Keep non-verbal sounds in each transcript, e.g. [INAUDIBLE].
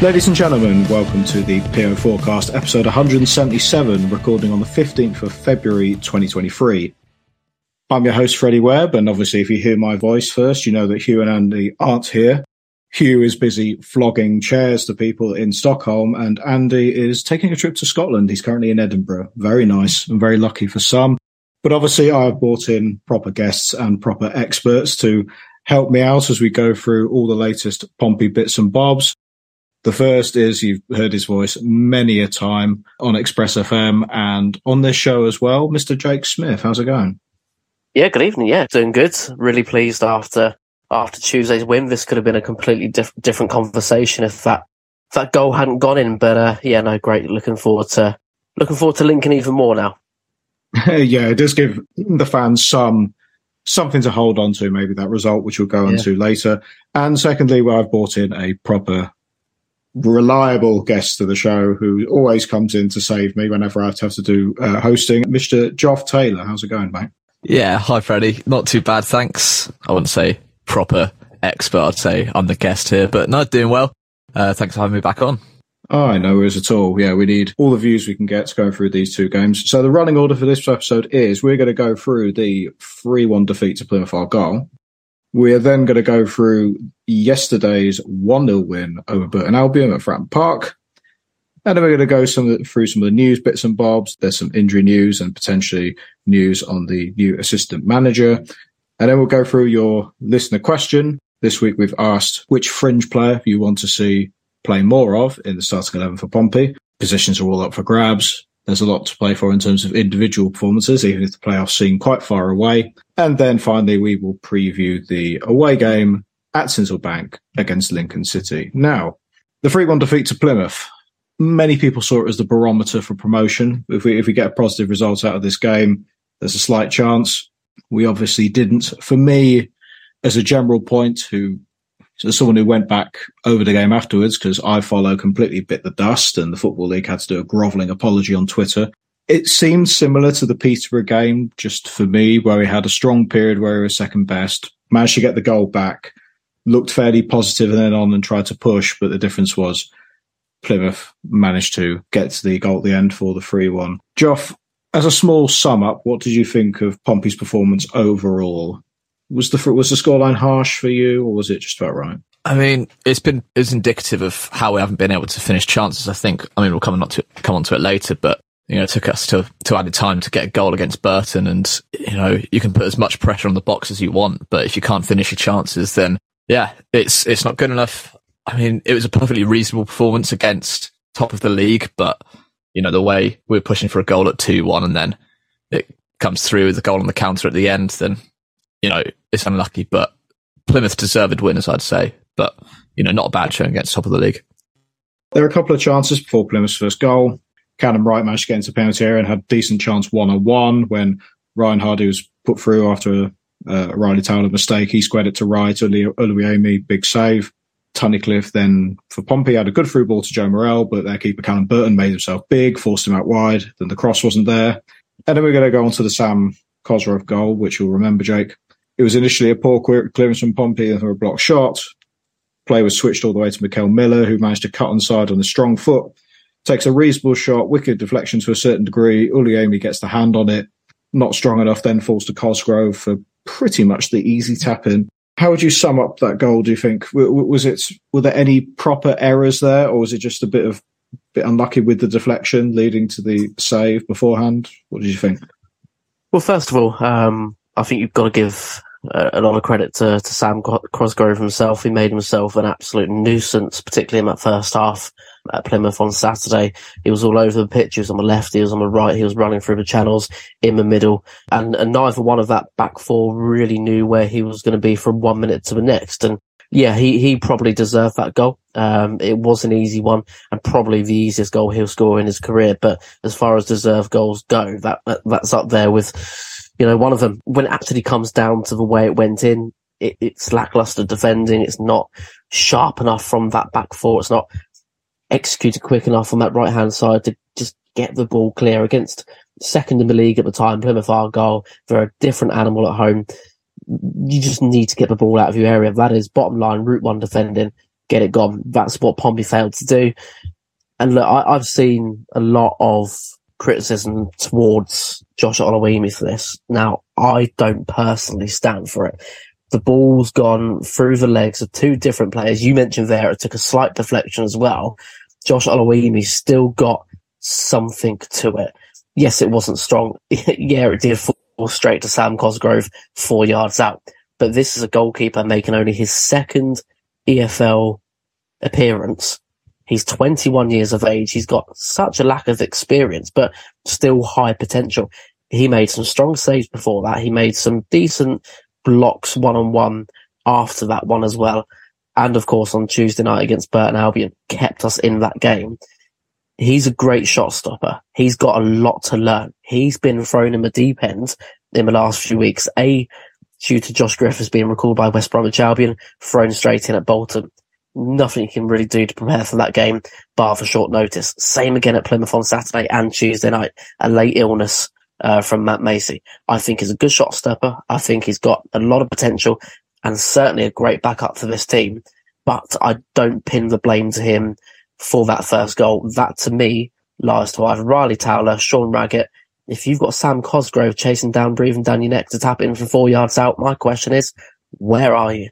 Ladies and gentlemen, welcome to the PO Forecast, episode 177, recording on the 15th of February 2023. I'm your host, Freddie Webb, and obviously, if you hear my voice first, you know that Hugh and Andy aren't here. Hugh is busy flogging chairs to people in Stockholm, and Andy is taking a trip to Scotland. He's currently in Edinburgh. Very nice and very lucky for some. But obviously, I've brought in proper guests and proper experts to help me out as we go through all the latest Pompey bits and bobs. The first is you've heard his voice many a time on Express FM and on this show as well, Mr. Jake Smith. How's it going? Yeah, good evening. Yeah, doing good. Really pleased after after Tuesday's win. This could have been a completely diff- different conversation if that if that goal hadn't gone in. But uh, yeah, no, great. Looking forward to looking forward to linking even more now. [LAUGHS] yeah, it does give the fans some something to hold on to, maybe that result, which we'll go on Yeah. to later. And secondly, well, I've brought in a proper reliable guest to the show who always comes in to save me whenever I have to, do uh, hosting, Mr. Joff Taylor. How's it going, mate? Yeah, hi Freddie. Not too bad, thanks. I wouldn't say proper expert, I'd say I'm the guest here, but no, doing well. Uh, thanks for having me back on. Oh, no worries at all. Yeah, we need all the views we can get to go through these two games. So the running order for this episode is we're going to go through the 3-1 defeat to Plymouth Argyle. We are then going to go through yesterday's 1-0 win over Burton Albion at Fratton Park. And then we're going to go some the, through some of the news bits and bobs. There's some injury news and potentially news on the new assistant manager. And then we'll go through your listener question. This week we've asked which fringe player you want to see play more of in the starting 11 for Pompey. Positions are all up for grabs. There's a lot to play for in terms of individual performances, even if the playoffs seem quite far away. And then finally, we will preview the away game at Bank against Lincoln City. Now, the 3-1 defeat to Plymouth. Many people saw it as the barometer for promotion. If we, if we get a positive result out of this game, there's a slight chance. We obviously didn't. For me, as a general point, who as someone who went back over the game afterwards, because iFollow completely bit the dust and the Football League had to do a grovelling apology on Twitter. It seemed similar to the Peterborough game, just for me, where he had a strong period where he was second best, managed to get the goal back, looked fairly positive and then on and tried to push, but the difference was Plymouth managed to get to the goal at the end for the 3 1. Joff, as a small sum up, what did you think of Pompey's performance overall? Was the was the scoreline harsh for you, or was it just about right? I mean, it's been it's indicative of how we haven't been able to finish chances. I think. I mean, we'll come on to come on to it later, but you know, it took us to to added time to get a goal against Burton, and you know, you can put as much pressure on the box as you want, but if you can't finish your chances, then yeah, it's it's not good enough. I mean, it was a perfectly reasonable performance against top of the league, but you know, the way we we're pushing for a goal at two one, and then it comes through with a goal on the counter at the end, then you know, it's unlucky, but Plymouth deserved winners, I'd say. But, you know, not a bad showing against top of the league. There were a couple of chances before Plymouth's first goal. Callum Wright managed to get into penalty area and had a decent chance one on one when Ryan Hardy was put through after a, a Riley Towler mistake. He squared it to Wright. Oluwayemi, big save. Tunnicliffe then for Pompey had a good through ball to Joe Morrell, but their keeper Callum Burton made himself big, forced him out wide. Then the cross wasn't there. And then we're going to go on to the Sam Cosgrove goal, which you'll remember, Jake. It was initially a poor clearance from Pompey and a block shot. Play was switched all the way to Mickel Miller, who managed to cut onside on a strong foot. Takes a reasonable shot, wicked deflection to a certain degree. Oluwayemi gets the hand on it, not strong enough, then falls to Cosgrove for pretty much the easy tap in. How would you sum up that goal? Do you think was it? Were there any proper errors there, or was it just a bit of bit unlucky with the deflection leading to the save beforehand. What did you think? Well, first of all, um, I think you've got to give a, lot of credit to, to Sam Cosgrove himself. He made himself an absolute nuisance, particularly in that first half at Plymouth on Saturday. He was all over the pitch. He was on the left. He was on the right. He was running through the channels in the middle. And, and neither one of that back four really knew where he was going to be from one minute to the next. And yeah, he, he probably deserved that goal. Um, it was an easy one and probably the easiest goal he'll score in his career. But as far as deserved goals go, that, that that's up there with, you know, one of them. When it actually comes down to the way it went in, it, it's lackluster defending. It's not sharp enough from that back four. It's not executed quick enough on that right hand side to just get the ball clear against second in the league at the time, Plymouth Argyle. They're a different animal at home you just need to get the ball out of your area. That is bottom line, route one defending, get it gone. That's what Pompey failed to do. And look, I, have seen a lot of criticism towards Josh Oluwayemi for this. Now, I don't personally stand for it. The ball's gone through the legs of two different players. You mentioned there it took a slight deflection as well. Josh Oluwayemi still got something to it. Yes, it wasn't strong. [LAUGHS] yeah, it did fall straight to Sam Cosgrove, four yards out. But this is a goalkeeper making only his second EFL appearance. He's 21 years of age. He's got such a lack of experience, but still high potential. He made some strong saves before that. He made some decent blocks one on one after that one as well. And of course, on Tuesday night against Burton Albion, kept us in that game he's a great shot stopper. He's got a lot to learn. He's been thrown in the deep end in the last few weeks. A, due to Josh Griffiths being recalled by West Bromwich Albion, thrown straight in at Bolton. Nothing you can really do to prepare for that game, bar for short notice. Same again at Plymouth on Saturday and Tuesday night. A late illness uh, from Matt Macey. I think he's a good shot stopper. I think he's got a lot of potential and certainly a great backup for this team. But I don't pin the blame to him for that first goal. That to me lies to either Riley Towler, Sean Raggett. If you've got Sam Cosgrove chasing down, breathing down your neck to tap in from four yards out, my question is, where are you?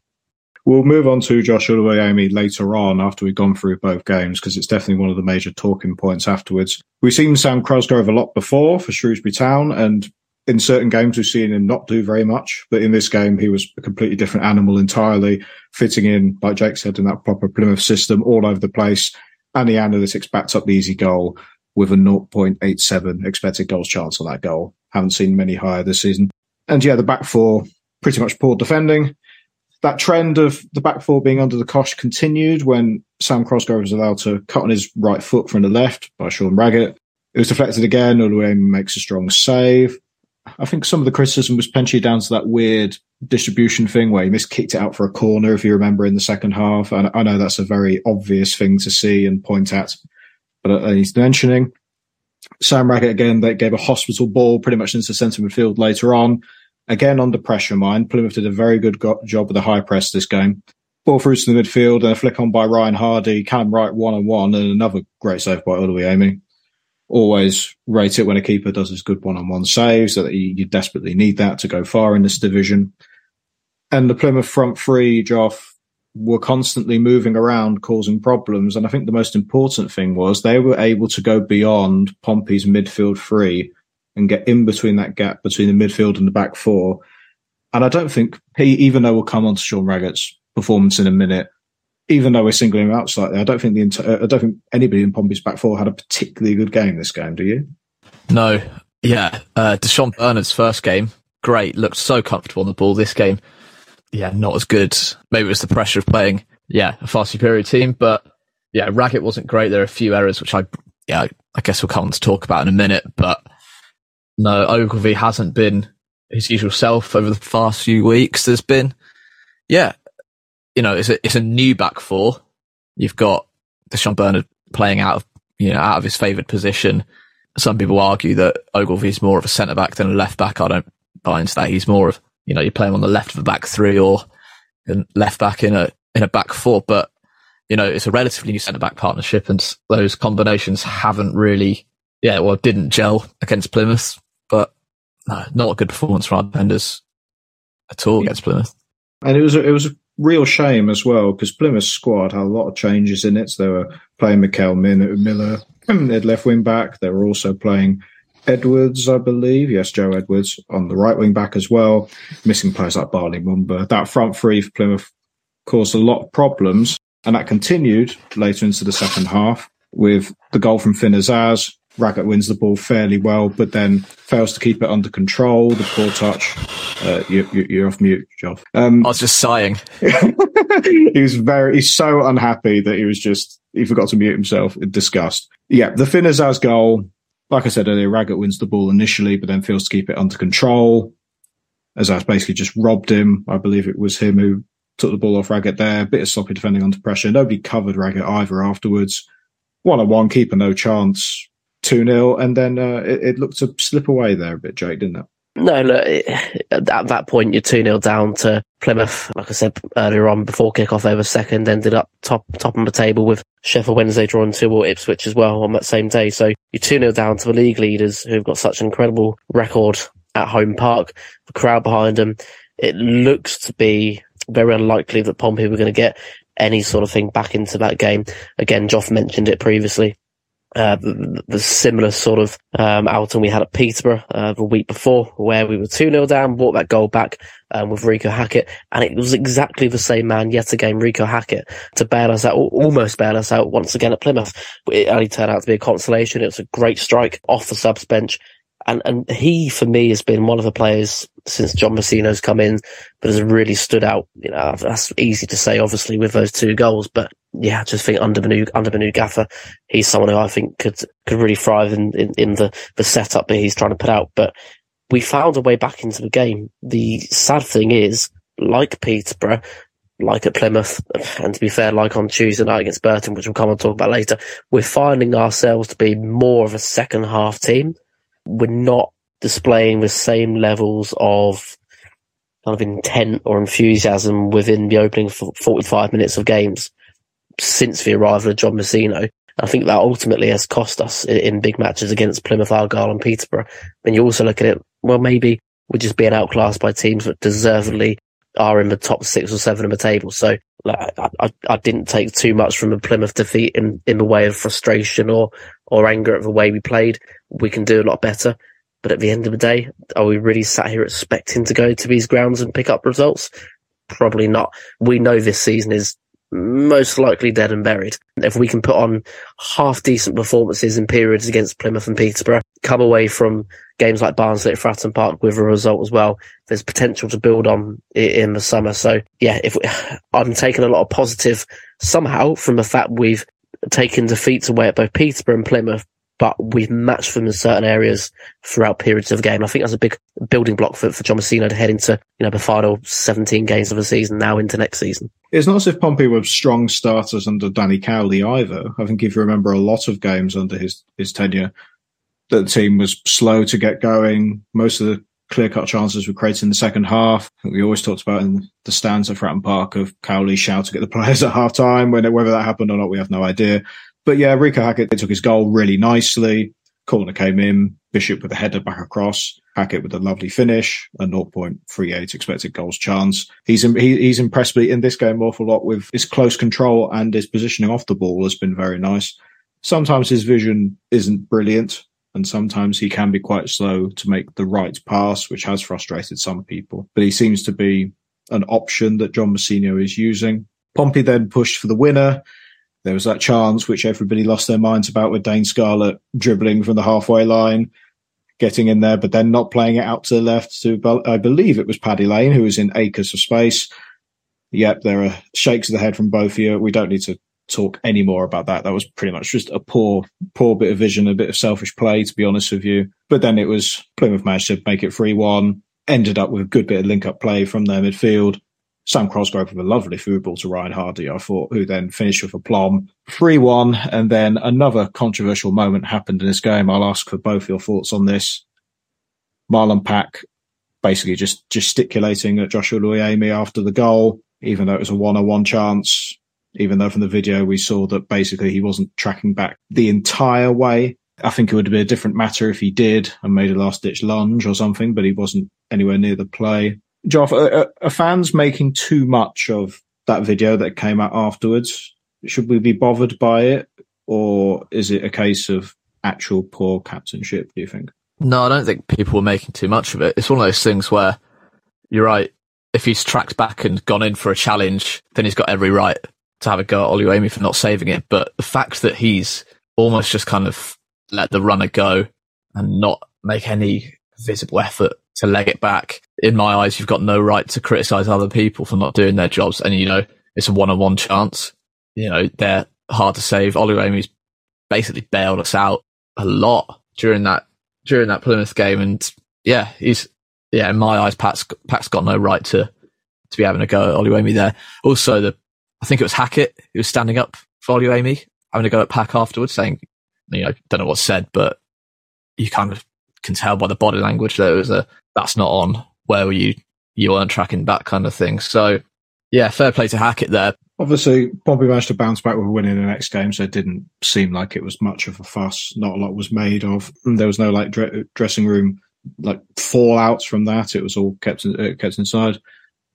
We'll move on to Josh Oluwayemi later on after we've gone through both games because it's definitely one of the major talking points afterwards. We've seen Sam Cosgrove a lot before for Shrewsbury Town, and in certain games we've seen him not do very much. But in this game, he was a completely different animal entirely, fitting in, like Jake said, in that proper Plymouth system all over the place and the analytics backed up the easy goal with a 0.87 expected goals chance on that goal. Haven't seen many higher this season. And yeah, the back four pretty much poor defending. That trend of the back four being under the cosh continued when Sam Cosgrove was allowed to cut on his right foot from the left by Sean Raggett. It was deflected again. Oluwayemi makes a strong save. I think some of the criticism was potentially down to that weird distribution thing where he missed kicked it out for a corner, if you remember, in the second half. And I know that's a very obvious thing to see and point at, but uh, he's mentioning. Sam Raggett again, they gave a hospital ball pretty much into centre midfield later on. Again, under pressure, mind. Plymouth did a very good go- job with the high press this game. Ball through to the midfield and a flick on by Ryan Hardy, Callum Wright one on one, and another great save by Oluwayemi always rate it when a keeper does his good one-on-one saves that you, you, desperately need that to go far in this division. And the Plymouth front three, Joff, were constantly moving around, causing problems. And I think the most important thing was they were able to go beyond Pompey's midfield three and get in between that gap between the midfield and the back four. And I don't think, he, even though we'll come on to Sean Raggett's performance in a minute, even though we're singling him out slightly, I don't think the entire, I don't think anybody in Pompey's back four had a particularly good game this game. Do you? No. Yeah. Uh, Di'Shon Bernard's first game, great. Looked so comfortable on the ball. This game, yeah, not as good. Maybe it was the pressure of playing, yeah, a far superior team. But yeah, Raggett wasn't great. There are a few errors, which I, yeah, I guess we'll come on to talk about in a minute. But no, Ogilvie hasn't been his usual self over the past few weeks. There's been, yeah, you know, it's a, it's a new back four. You've got Di'Shon Bernard playing out of, you know, out of his favoured position. Some people argue that Ogilvie's more of a centre back than a left back. I don't buy into that. He's more of, you know, you play him on the left of a back three or left back in a, in a back four. But, you know, it's a relatively new centre back partnership and those combinations haven't really, yeah, well, didn't gel against Plymouth, no, not a good performance from our defenders at all against Plymouth. And it was a, it was a real shame as well because Plymouth's squad had a lot of changes in it. So they were playing Mickel Miller [CLEARS THROAT] at left wing back. They were also playing Edwards, I believe. Yes, Joe Edwards on the right wing back as well. Missing players like Bali Mumba. That front three for Plymouth caused a lot of problems, and that continued later into the second half with the goal from Finn Azaz. Raggett wins the ball fairly well, but then fails to keep it under control. The poor touch. Uh, you, you, you're off mute, Joff. Um, I was just sighing. [LAUGHS] he was very, he's so unhappy that he was just, he forgot to mute himself in disgust. Yeah, the Finn Azaz goal like I said earlier, Raggett wins the ball initially, but then fails to keep it under control. Azaz basically just robbed him. I believe it was him who took the ball off Raggett there. A bit of sloppy defending under pressure. Nobody covered Raggett either afterwards. One on one, keeper no chance. 2 0. And then uh, it, it, looked to slip away there a bit, Jake, didn't it? No, look, at that point, you're 2 0 down to Plymouth. Like I said earlier on, before kickoff, they were second, ended up top top on the table with Sheffield Wednesday drawing 2 or Ipswich as well on that same day. So you're 2 0 down to the league leaders who've got such an incredible record at home park, the crowd behind them. It looks to be very unlikely that Pompey were going to get any sort of thing back into that game. Again, Joff mentioned it previously uh, the, the, similar sort of um, outing we had at Peterborough uh, the week before, where we were 2 0 down, brought that goal back um, with Reeco Hackett, and it was exactly the same man yet again, Reeco Hackett, to bail us out, almost bail us out once again at Plymouth. It only turned out to be a consolation. It was a great strike off the subs bench. And, and he, for me, has been one of the players since John Mousinho's come in that has really stood out. You know, that's easy to say, obviously, with those two goals, but yeah, just think under the new under the new gaffer, he's someone who I think could could really thrive in, in, in the, the setup that he's trying to put out. But we found a way back into the game. The sad thing is, like Peterborough, like at Plymouth, and to be fair, like on Tuesday night against Burton, which we'll come and talk about later, we're finding ourselves to be more of a second half team. We're not displaying the same levels of kind of intent or enthusiasm within the opening 45 minutes of games since the arrival of John Mousinho. I think that ultimately has cost us in, big matches against Plymouth, Argyle and Peterborough. When you also look at it, well, maybe we're just being outclassed by teams that deservedly are in the top six or seven of the table. So like, I, I, didn't take too much from a Plymouth defeat in, in the way of frustration or, or anger at the way we played. We can do a lot better. But at the end of the day, are we really sat here expecting to go to these grounds and pick up results? Probably not. We know this season is most likely dead and buried. If we can put on half decent performances in periods against Plymouth and Peterborough, come away from games like Barnsley at Fratton Park with a result as well, there's potential to build on it in the summer. So yeah, if we, [SIGHS] I'm taking a lot of positive somehow from the fact we've taken defeats away at both Peterborough and Plymouth, but we've matched them in certain areas throughout periods of the game. I think that's a big building block for, for John Mousinho to head into, you know, the final 17 games of the season now into next season. It's not as if Pompey were strong starters under Danny Cowley either. I think if you remember a lot of games under his, his tenure, the team was slow to get going. Most of the clear cut chances were created in the second half. We always talked about in the stands at Fratton Park of Cowley shouting at the [LAUGHS] players at half time. Whether that happened or not, we have no idea. But yeah, Reeco Hackett took his goal really nicely. Corner came in, Bishop with a header back across, Hackett with a lovely finish, a 0.38 expected goals chance. He's he, he's impressed me in this game awful lot with his close control and his positioning off the ball has been very nice. Sometimes his vision isn't brilliant, and sometimes he can be quite slow to make the right pass, which has frustrated some people. But he seems to be an option that John Mousinho is using. Pompey then pushed for the winner. There was that chance which everybody lost their minds about with Dane Scarlett dribbling from the halfway line, getting in there, but then not playing it out to the left to, I believe it was Paddy Lane, who was in acres of space. Yep, there are shakes of the head from both of you. We don't need to talk any more about that. That was pretty much just a poor, poor bit of vision, a bit of selfish play, to be honest with you. But then it was Plymouth managed to make it 3 1, ended up with a good bit of link up play from their midfield. Sam Cosgrove with a lovely football to Ryan Hardy, I thought, who then finished with a plum. 3 1. And then another controversial moment happened in this game. I'll ask for both your thoughts on this. Marlon Pack basically just gesticulating at Josh Oluwayemi after the goal, even though it was a one on one chance. Even though from the video we saw that basically he wasn't tracking back the entire way. I think it would be a different matter if he did and made a last ditch lunge or something, but he wasn't anywhere near the play. Joff, are, are fans making too much of that video that came out afterwards? Should we be bothered by it? or is it a case of actual poor captainship? Do you think? No, I don't think people were making too much of it. It's one of those things where you're right. If he's tracked back and gone in for a challenge, then he's got every right to have a go at Oluwayemi for not saving it. But the fact that he's almost just kind of let the runner go and not make any visible effort to leg it back, in my eyes, you've got no right to criticize other people for not doing their jobs. And, you know, it's a one on one chance. You know, they're hard to save. Oluwayemi's basically bailed us out a lot during that, during that Plymouth game. And yeah, he's, yeah, in my eyes, Pat's, Pat's got no right to, to be having a go at Oluwayemi there. Also, the, I think it was Hackett who was standing up for Oluwayemi, having a go at Pack afterwards, saying, you know, I don't know what's said, but you kind of can tell by the body language that it was a, that's not on. Where were you? You weren't tracking back kind of thing. So yeah, fair play to Hackett there. Obviously, Pompey managed to bounce back with winning the next game, so it didn't seem like it was much of a fuss. Not a lot was made of. There was no like dressing room like fallouts from that. It was all kept uh, kept inside.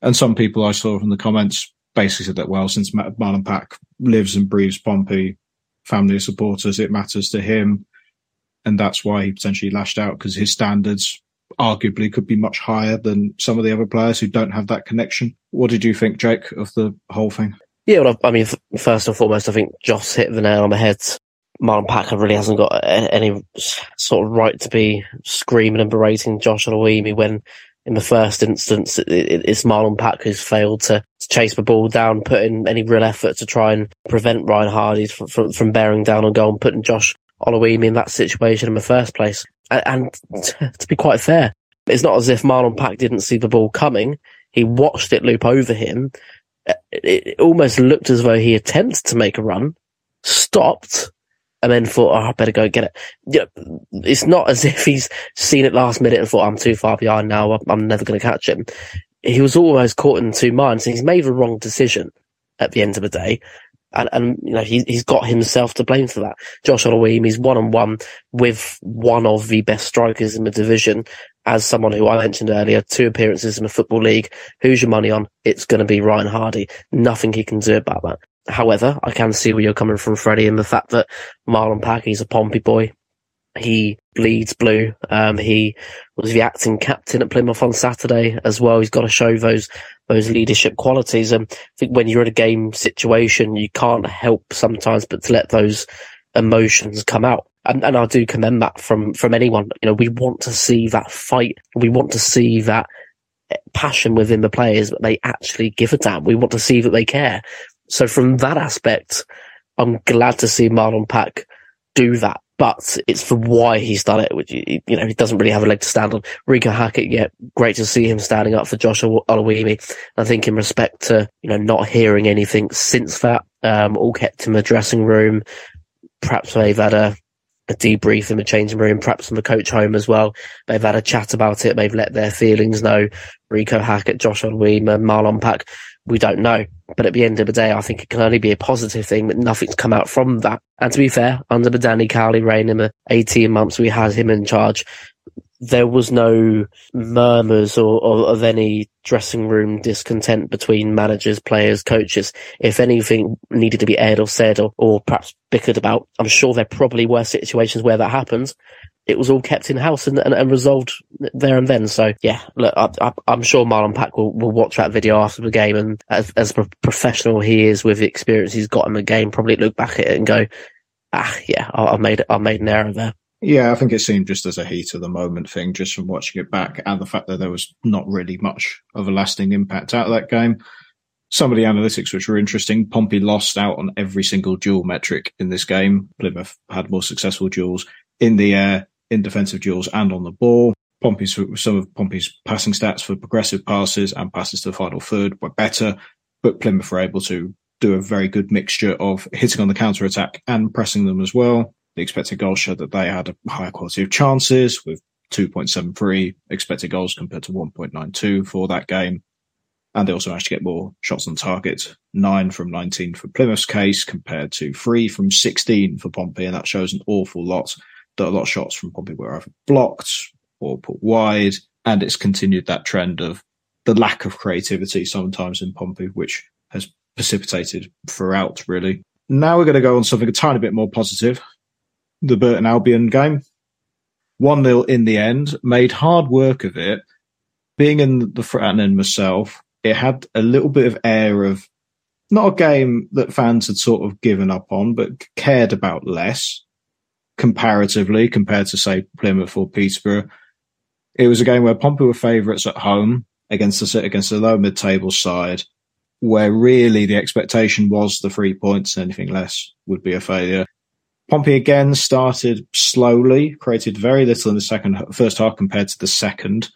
And some people I saw from the comments basically said that well, since Marlon Pack lives and breathes Pompey, family supporters, it matters to him, and that's why he potentially lashed out because his standards arguably could be much higher than some of the other players who don't have that connection. What did you think, Jake, of the whole thing? Yeah, well, I mean, first and foremost, I think Joff hit the nail on the head. Marlon Packer really hasn't got any sort of right to be screaming and berating Josh Oluwayemi when, in the first instance, it's Marlon Pack who's failed to, chase the ball down, put in any real effort to try and prevent Ryan Hardy from, from bearing down on goal and putting Josh Oluwayemi in that situation in the first place. And [LAUGHS] to be quite fair, it's not as if Marlon Pack didn't see the ball coming. He watched it loop over him. Uh, it almost looked as though he attempted to make a run, stopped, and then thought, oh, I better go get it. It's not as [LAUGHS] if he's seen it last minute and thought, I'm too far behind now. I'm never going to catch him. He was almost caught in two minds. He's made the wrong decision at the end of the day and, and you know he, he's got himself to blame for that. Josh Oluwayemi is one on one with one of the best strikers in the division. As someone who I mentioned earlier, two appearances in the football league. Who's your money on? It's going to be Ryan Hardy. Nothing he can do about that. However, I can see where you're coming from, Freddie, and the fact that Marlon Pack, he's a Pompey boy. He bleeds blue. Um, he was the acting captain at Plymouth on Saturday as well. He's got to show those those leadership qualities. And I think when you're in a game situation, you can't help sometimes but to let those emotions come out. And, and I do commend that from from anyone. You know, we want to see that fight. We want to see that passion within the players that they actually give a damn. We want to see that they care. So from that aspect, I'm glad to see Marlon Pack do that but it's for why he's done it, which, you know, he doesn't really have a leg to stand on. Reeco Hackett, yeah, great to see him standing up for Josh Oluwayemi. I think in respect to, you know, not hearing anything since that, um, all kept in the dressing room. Perhaps they've had a, a debrief in the changing room, perhaps from the coach home as well. They've had a chat about it. They've let their feelings know. Reeco Hackett, Josh Oluwayemi, Marlon Pack we don't know. But at the end of the day, I think it can only be a positive thing that nothing's come out from that. And to be fair, under the Danny Cowley reign in the 18 months we had him in charge, there was no murmurs or, or, of any dressing room discontent between managers, players, coaches. If anything needed to be aired or said or, or perhaps bickered about, I'm sure there probably were situations where that happened it was all kept in house and, and, and, resolved there and then. So yeah, look, I, am sure Marlon Pack will, will watch that video after the game, and as, as a professional he is with the experience he's got in the game, probably look back at it and go, ah, yeah, I, I made I made an error there. Yeah, I think it seemed just as a heat of the moment thing, just from watching it back, and the fact that there was not really much of a lasting impact out of that game. Some of the analytics which were interesting. Pompey lost out on every single duel metric in this game. Plymouth had more successful duels in the air, in defensive duels and on the ball. Pompey's some of Pompey's passing stats for progressive passes and passes to the final third were better, but Plymouth were able to do a very good mixture of hitting on the counter attack and pressing them as well. The expected goals showed that they had a higher quality of chances with 2.73 expected goals compared to 1.92 for that game. And they also managed to get more shots on target, nine from 19 for Plymouth's case compared to three from 16 for Pompey. And that shows an awful lot that a lot of shots from Pompey were either blocked or put wide, and it's continued that trend of the lack of creativity sometimes in Pompey, which has precipitated throughout really. Now we're going to go on something a tiny bit more positive. The Burton Albion game. 1 0 in the end, made hard work of it. Being in the front myself, it had a little bit of air of not a game that fans had sort of given up on, but cared about less comparatively compared to, say, Plymouth or Peterborough. It was a game where Pompey were favourites at home against the against the low mid table side, where really the expectation was the three points and anything less would be a failure. Pompey again started slowly, created very little in the second first half compared to the second.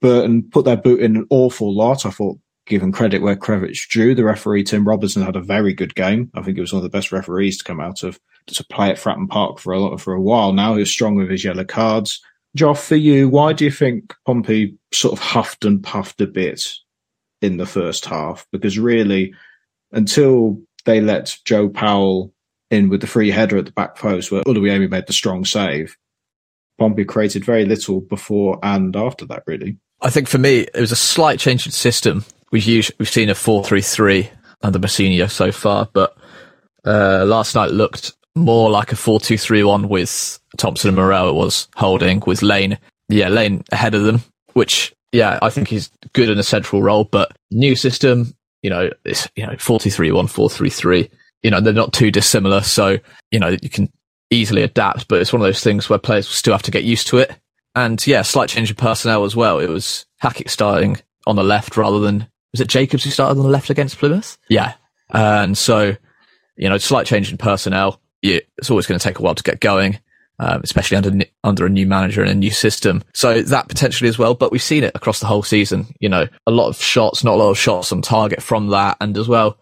Burton put their boot in an awful lot. I thought, given credit where credit's due, the referee Tim Robertson had a very good game. I think he was one of the best referees to come out of to play at Fratton Park for a lot for a while now. He was strong with his yellow cards. Joff, for you, why do you think Pompey sort of huffed and puffed a bit in the first half? Because really, until they let Joe Powell in with the free header at the back post, where Oluwayemi made the strong save, Pompey created very little before and after that, really. I think for me, it was a slight change in system. We've used, we've seen a 4-3-3 under Mousinho so far, but uh, last night looked more like a 4-2-3-1 with Thompson and Morrell it was holding with Lane. Yeah, Lane ahead of them, which, yeah, I think he's good in a central role, but new system, you know, it's, you know, 4-2-3-1, 4-3-3, you know, they're not too dissimilar. So, you know, you can easily adapt, but it's one of those things where players still have to get used to it. And yeah, slight change of personnel as well. It was Hackett starting on the left rather than, was it Jacobs who started on the left against Plymouth? Yeah. And so, you know, slight change in personnel you, it's always going to take a while to get going, um, especially under under a new manager and a new system. So that potentially as well. But we've seen it across the whole season. You know, a lot of shots, not a lot of shots on target from that, and as well,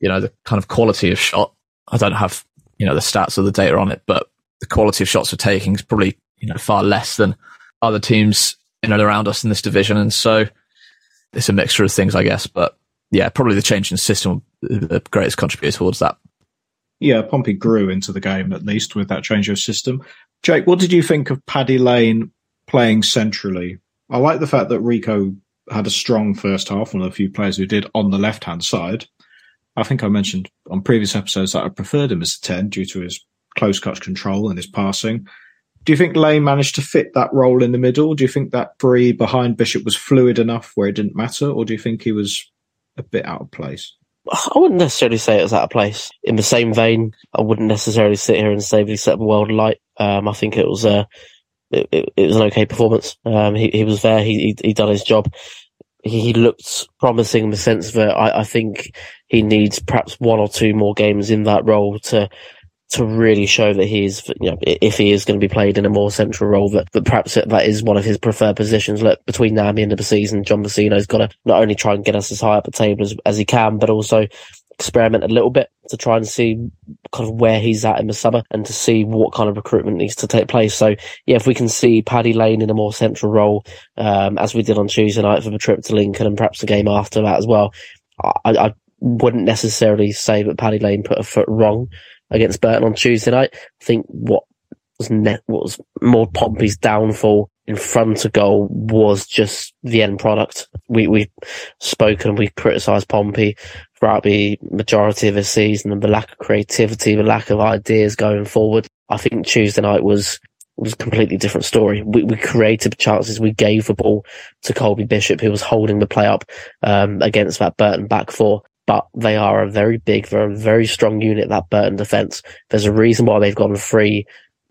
you know, the kind of quality of shot. I don't have you know the stats or the data on it, but the quality of shots we're taking is probably you know far less than other teams in and around us in this division, and so it's a mixture of things, I guess. But yeah, probably the change in system the greatest contributor towards that yeah, Pompey grew into the game at least with that change of system. Jake, what did you think of Paddy Lane playing centrally? I like the fact that Reeco had a strong first half, one of the few players who did on the left hand side. I think I mentioned on previous episodes that I preferred him as a 10 due to his close catch control and his passing. Do you think Lane managed to fit that role in the middle? Do you think that Bree behind Bishop was fluid enough where it didn't matter? Or do you think he was a bit out of place? I wouldn't necessarily say it was out of place. In the same vein, I wouldn't necessarily sit here and say he set the world alight. Um, I think it was a, it, it, it, was an okay performance. Um, he, he was there. He, he, he done his job. He, he looked promising in the sense that I, I think he needs perhaps one or two more games in that role to to really show that he is, you know, if he is going to be played in a more central role, that, that perhaps that is one of his preferred positions. Look, between now and the end of the season, John Mousinho's got to not only try and get us as high up the table as, as he can, but also experiment a little bit to try and see kind of where he's at in the summer and to see what kind of recruitment needs to take place. So yeah, if we can see Paddy Lane in a more central role, um, as we did on Tuesday night for the trip to Lincoln and perhaps the game after that as well, I, I wouldn't necessarily say that Paddy Lane put a foot wrong against Burton on Tuesday night. I think what was net, what was more Pompey's downfall in front of goal was just the end product. We we spoken, we criticised Pompey throughout the majority of the season and the lack of creativity, the lack of ideas going forward. I think Tuesday night was was a completely different story. We, we created chances. We gave the ball to Colby Bishop, who was holding the play up um, against that Burton back four but they are a very big, very, very strong unit, that Burton defence. There's a reason why they've gone three,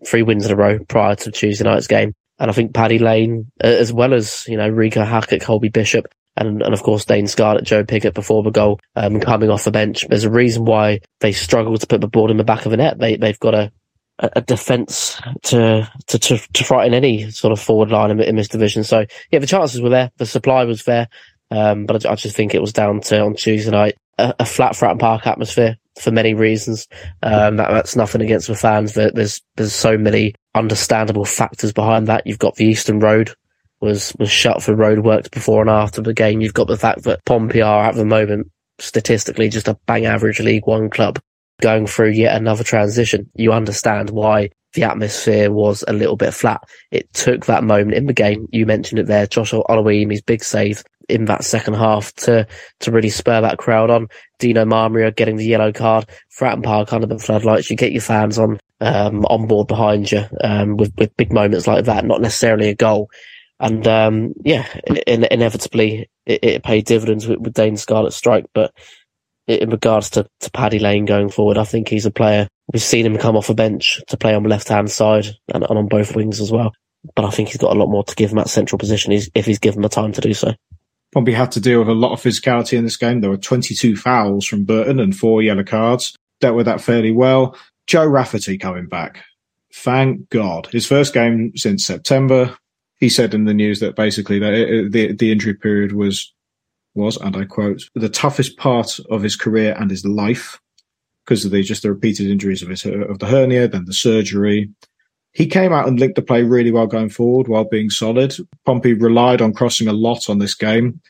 three wins in a row prior to Tuesday night's game. And I think Paddy Lane, as well as, you know, Reeco Hackett, Colby Bishop, and, and of course Dane Scarlett, Joe Pigott before the goal, um, coming off the bench. There's a reason why they struggle to put the ball in the back of the net. They, they've got a, a defence to, to, to, to frighten any sort of forward line in, in, this division. So yeah, the chances were there. The supply was there. Um, but I, I, just think it was down to on Tuesday night a, a flat Fratton Park atmosphere for many reasons. Um, that, that's nothing against the fans. There's there's so many understandable factors behind that. You've got the Eastern Road was was shut for roadworks before and after the game. You've got the fact that Pompey are at the moment statistically just a bang average League One club going through yet another transition. You understand why the atmosphere was a little bit flat. It took that moment in the game. You mentioned it there, Josh Oluwayemi's big save in that second half to to really spur that crowd on. Dino Maamria getting the yellow card, Fratton Park under the floodlights. You get your fans on um, on board behind you um, with with big moments like that, not necessarily a goal. And um, yeah, in, inevitably it, it, paid dividends with, with Dane Scarlett strike. But in regards to, to Paddy Lane going forward, I think he's a player. We've seen him come off a bench to play on the left hand side and, and on both wings as well. But I think he's got a lot more to give him that central position if he's given the time to do so. Pompey had to deal with a lot of physicality in this game. There were 22 fouls from Burton and four yellow cards. Dealt with that fairly well. Joe Rafferty coming back. Thank God. His first game since September. He said in the news that basically the, the, the injury period was, was, and I quote, the toughest part of his career and his life because of the, just the repeated injuries of his, of the hernia, then the surgery, he came out and linked the play really well going forward while being solid. Pompey relied on crossing a lot on this game,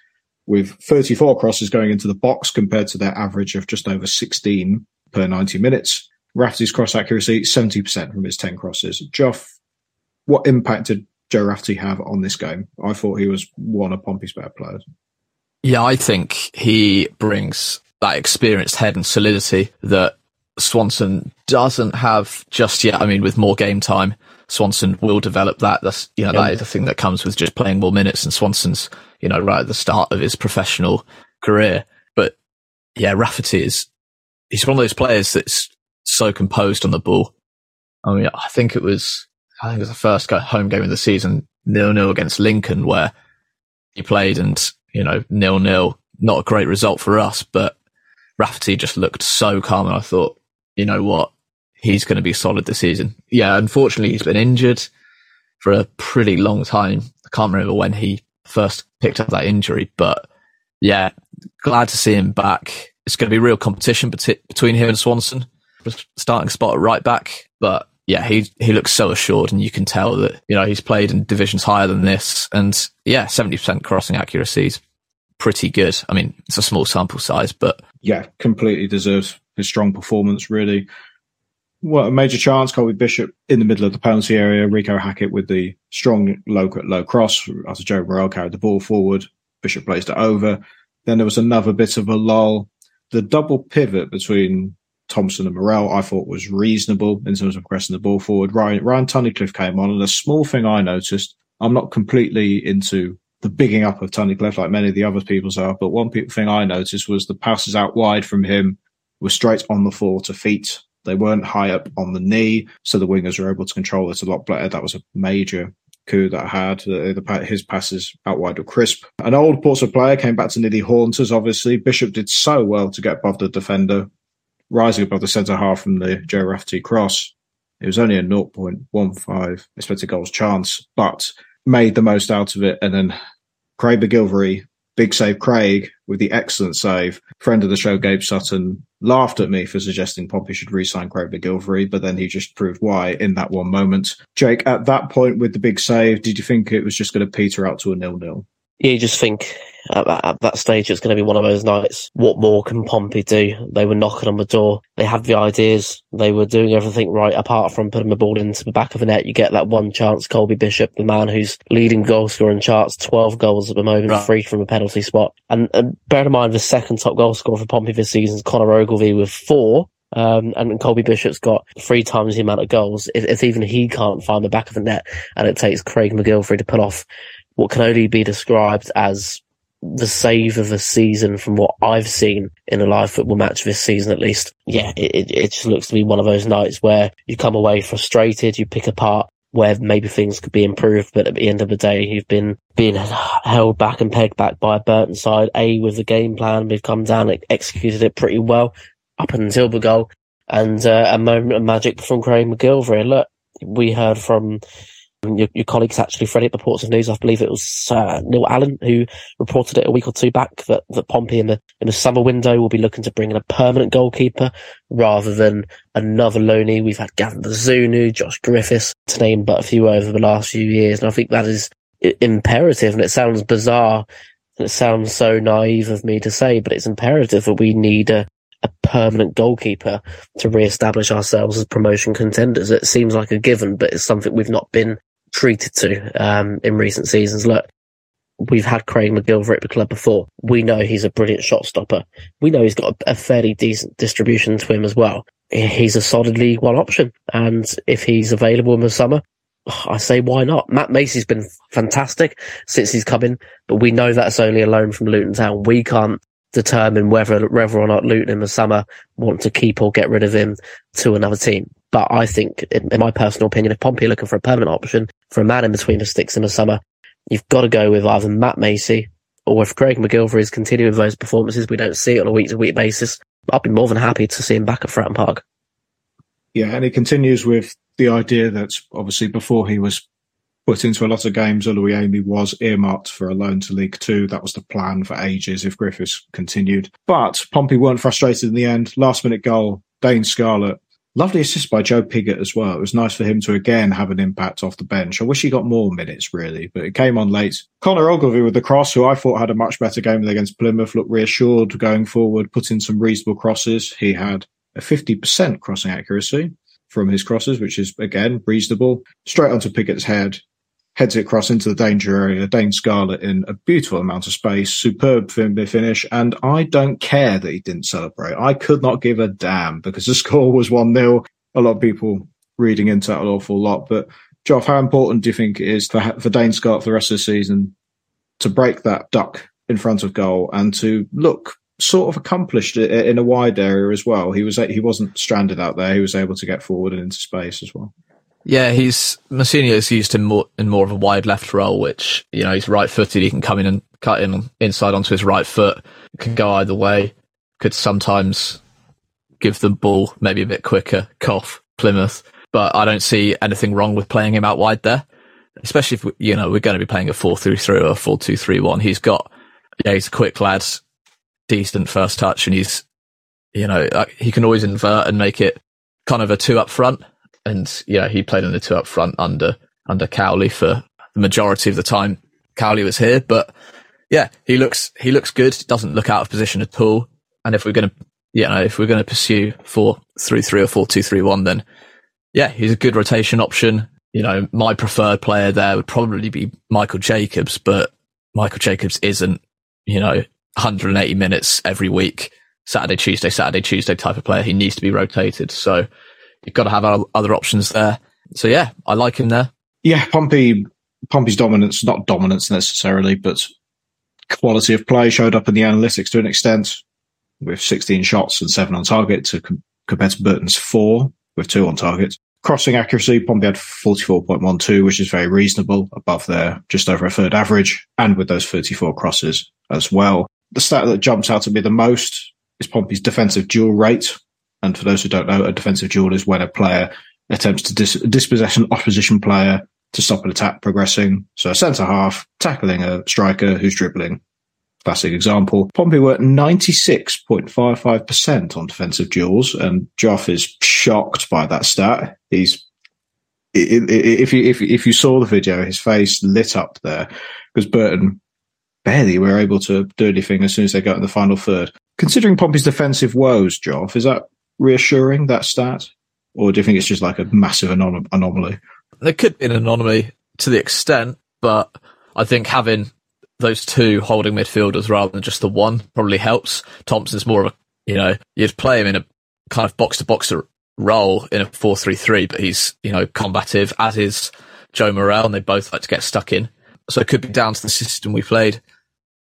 with 34 crosses going into the box compared to their average of just over 16 per 90 minutes. Rafferty's cross accuracy, 70% from his 10 crosses. Joff, what impact did Joe Rafferty have on this game? I thought he was one of Pompey's better players. Yeah, I think he brings that experienced head and solidity that Swanson doesn't have just yet. I mean, with more game time, Swanson will develop that. That's, you know, yeah. that is the thing that comes with just playing more minutes and Swanson's, you know, right at the start of his professional career. But yeah, Rafferty is, he's one of those players that's so composed on the ball. I mean, I think it was, I think it was the first home game of the season, nil nil against Lincoln where he played and, you know, nil nil, not a great result for us, but Rafferty just looked so calm and I thought, you know what, he's going to be solid this season. Yeah, unfortunately, he's been injured for a pretty long time. I can't remember when he first picked up that injury, but yeah, glad to see him back. It's going to be real competition between him and Swanson, starting spot at right back. But yeah, he he looks so assured, and you can tell that you know he's played in divisions higher than this, and yeah, seventy percent crossing accuracy is pretty good. I mean, it's a small sample size, but yeah, completely deserves his strong performance, really. Well, a major chance, Colby Bishop in the middle of the penalty area, Reeco Hackett with the strong low low cross after Joe Morrell carried the ball forward. Bishop placed it over. Then there was another bit of a lull. The double pivot between Thompson and Morrell, I thought was reasonable in terms of pressing the ball forward. Ryan, Ryan Tunnicliffe came on, and a small thing I noticed, I'm not completely into the bigging up of Tunnicliffe like many of the other people's are. But one thing I noticed was the passes out wide from him were straight on the floor to feet. They weren't high up on the knee, so the wingers were able to control it a lot better. That was a major coup that I had. Uh, the, the, his passes out wide were crisp. An old Portsmouth player came back to nearly haunt us, obviously. Bishop did so well to get above the defender, rising above the centre half from the Joe Rafferty cross. It was only a 0.15 expected goals chance, but made the most out of it. And then Craig MacGillivray, big save Craig with the excellent save. Friend of the show, Gabe Sutton, laughed at me for suggesting Pompey should re-sign Craig MacGillivray, but then he just proved why in that one moment. Jake, at that point with the big save, did you think it was just going to peter out to a nil-nil? Yeah, you just think at that, at that stage it's going to be one of those nights. What more can Pompey do? They were knocking on the door. They had the ideas. They were doing everything right apart from putting the ball into the back of the net. You get that one chance. Colby Bishop, the man who's leading goal scorer in charts, 12 goals at the moment, right. free from a penalty spot. And, and bear in mind the second top goal scorer for Pompey this season is Conor Ogilvie with four. Um, and Colby Bishop's got three times the amount of goals. If, if, even he can't find the back of the net, and it takes Craig MacGillivray to pull off what can only be described as the save of the season from what I've seen in a live football match this season, at least. Yeah, it, it just looks to be one of those nights where you come away frustrated, you pick apart where maybe things could be improved, but at the end of the day, you've been being held back and pegged back by Burton side. A with the game plan, we've come down and executed it pretty well up until the goal, and uh, a moment of magic from Craig MacGillivray. Look, we heard from your, your, colleagues actually, at the Portsmouth News, I believe it was uh, Neil Allen who reported it a week or two back that, that Pompey in the in the summer window will be looking to bring in a permanent goalkeeper rather than another loanee. We've had Gavin Bazunu, Josh Griffiths, to name but a few over the last few years, and I think that is imperative. And it sounds bizarre, and it sounds so naive of me to say, but it's imperative that we need a a permanent goalkeeper to re-establish ourselves as promotion contenders. It seems like a given, but it's something we've not been treated to um, in recent seasons. Look, we've had Craig MacGillivray at the club before. We know he's a brilliant shot stopper. We know he's got a, fairly decent distribution to him as well. He's a solidly one option. And if he's available in the summer, I say why not? Matt Macey's been fantastic since he's come in, but we know that's only a loan from Luton Town. We can't determine whether whether or not Luton in the summer want to keep or get rid of him to another team. But I think, in, in my personal opinion, if Pompey are looking for a permanent option for a man in between the sticks in the summer, you've got to go with either Matt Macey or if Craig MacGillivray is continuing those performances, we don't see it on a week to week basis. I'd be more than happy to see him back at Fratton Park. Yeah, and he continues with the idea that obviously before he was put into a lot of games, Oluwayemi was earmarked for a loan to League Two. That was the plan for ages if Griffiths continued. But Pompey weren't frustrated in the end. Last minute goal, Dane Scarlett Lovely assist by Joe Pigott as well. It was nice for him to again have an impact off the bench. I wish he got more minutes, really, but it came on late. Connor Ogilvie with the cross, who I thought had a much better game against Plymouth, looked reassured going forward, put in some reasonable crosses. He had a 50% crossing accuracy from his crosses, which is, again, reasonable. Straight onto Pigott's head heads it across into the danger area. Dane Scarlett in a beautiful amount of space, superb finish, and I don't care that he didn't celebrate. I could not give a damn because the [LAUGHS] score was 1 0. A lot of people reading into that an awful lot. But, Joff, how important do you think it is for, for Dane Scarlett for the rest of the season to break that duck in front of goal and to look sort of accomplished in a wide area as well? He was he wasn't stranded out there. He was able to get forward and into space as well. Yeah, he's Mousinho has used him more in more of a wide left role, which you know he's right footed. He can come in and cut in inside onto his right foot. Can go either way. Could sometimes give them ball maybe a bit quicker. Cough Plymouth, but I don't see anything wrong with playing him out wide there. Especially if you know we're going to be playing a four three three or a four two three one. He's got yeah, he's a quick lad, decent first touch, and he's you know uh, he can always invert and make it kind of a two up front and yeah, he played in the two up front under under Cowley for the majority of the time Cowley was here. But yeah, he looks he looks good. Doesn't look out of position at all. And if we're gonna you know if we're gonna pursue four three three or four two three one, then yeah, he's a good rotation option. You know, my preferred player there would probably be Michael Jacobs, but Michael Jacobs isn't you know 180 minutes every week. Saturday, Tuesday, Saturday, Tuesday type of player. He needs to be rotated. So you've got to have other options there. So yeah, I like him there. Yeah, Pompey, Pompey's dominance, not dominance necessarily, but quality of play showed up in the analytics to an extent with 16 shots and seven on target to com- compared to Burton's four with two on target. Crossing accuracy, Pompey had 44.12, which is very reasonable above their just over a third average and with those 34 crosses as well. The stat that jumps out at me the most is Pompey's defensive duel rate, and for those who don't know, a defensive duel is when a player attempts to dis- dispossess an opposition player to stop an attack progressing. So a centre half tackling a striker who's dribbling. Classic example. Pompey were 96.55% on defensive duels, and Joff is shocked by that stat. He's if you if if you saw the video, his face lit up there because Burton barely were able to do anything as soon as they got in the final third. Considering Pompey's defensive woes, Joff, is that reassuring that stat, or do you think it's just like a massive anom- anomaly? There could be an anomaly to the extent, but I think having those two holding midfielders rather than just the one probably helps. Thompson's more of a, you know, you'd play him in a kind of box to box role in a 4 3 3, but he's, you know, combative, as is Joe Morrell, and they both like to get stuck in. So it could be down to the system we played.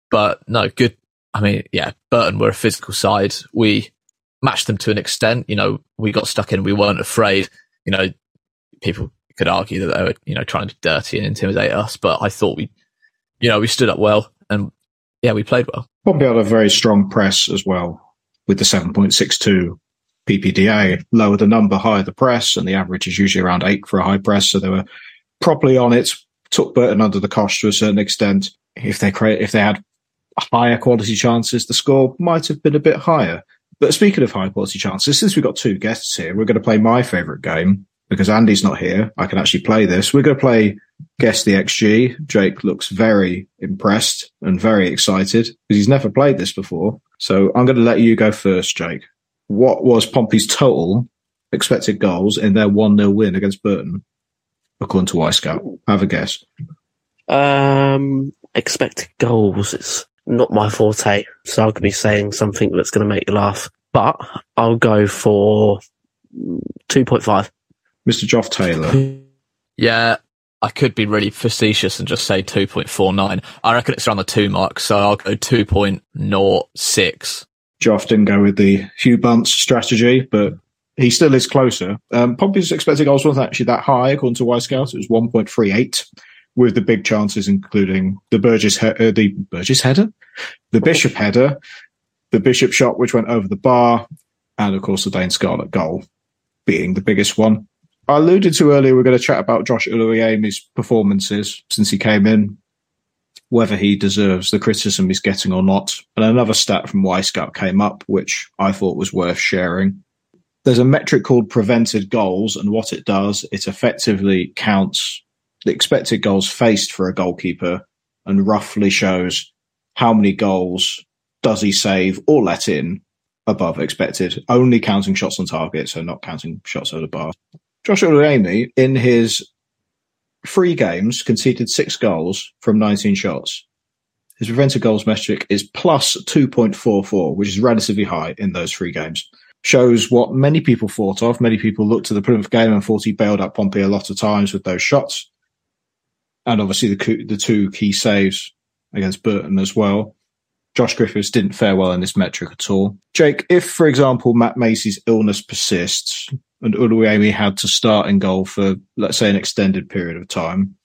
But no, good. I mean, yeah, Burton were a physical side. We matched them to an extent. You know, we got stuck in. We weren't afraid. You know, people could argue that they were, you know, trying to be dirty and intimidate us, but I thought we, you know, we stood up well and yeah, we played well. Pompey had a very strong press as well with the 7.62 PPDA. Lower the number, higher the press, and the average is usually around eight for a high press. So they were properly on it, took Burton under the cosh to a certain extent. If they create, if they had higher quality chances, the score might have been a bit higher. But speaking of high quality chances, since we've got two guests here, we're going to play my favourite game because Andy's not here. I can actually play this. We're going to play Guess the XG. Jake looks very impressed and very excited because he's never played this before. So I'm going to let you go first, Jake. What was Pompey's total expected goals in their 1 0 win against Burton, according to Wyscout? Have a guess. Um, expected goals, it's not my forte. So I could be saying something that's going to make you laugh. But I'll go for 2.5. Mr. Joff Taylor. [LAUGHS] Yeah, I could be really facetious and just say 2.49. I reckon it's around the two mark, so I'll go 2.06. Joff didn't go with the Hugh Bunce strategy, but he still is closer. Um, Pompey's expected goals wasn't actually that high according to Wyscout. It was 1.38 with the big chances, including the Burgess, he- uh, the Burgess header, the Bishop header, the Bishop shot, which went over the bar, and of course the Dane Scarlett goal being the biggest one. I alluded to earlier, we're going to chat about Josh Oluwayemi's performances since he came in, whether he deserves the criticism he's getting or not. And another stat from Wyscout came up, which I thought was worth sharing. There's a metric called prevented goals, and what it does, it effectively counts the expected goals faced for a goalkeeper and roughly shows how many goals does he save or let in above expected, only counting shots on target, so not counting shots over the bar. Joshua Oluwayemi, in his three games, conceded six goals from 19 shots. His prevented goals metric is plus 2.44, which is relatively high in those three games. Shows what many people thought of. Many people looked at the Plymouth game and thought he bailed out Pompey a lot of times with those shots. And obviously the, the two key saves against Burton as well. Josh Griffiths didn't fare well in this metric at all. Jake, if, for example, Matt Macey's illness persists and Oluwayemi had to start in goal for, let's say, an extended period of time,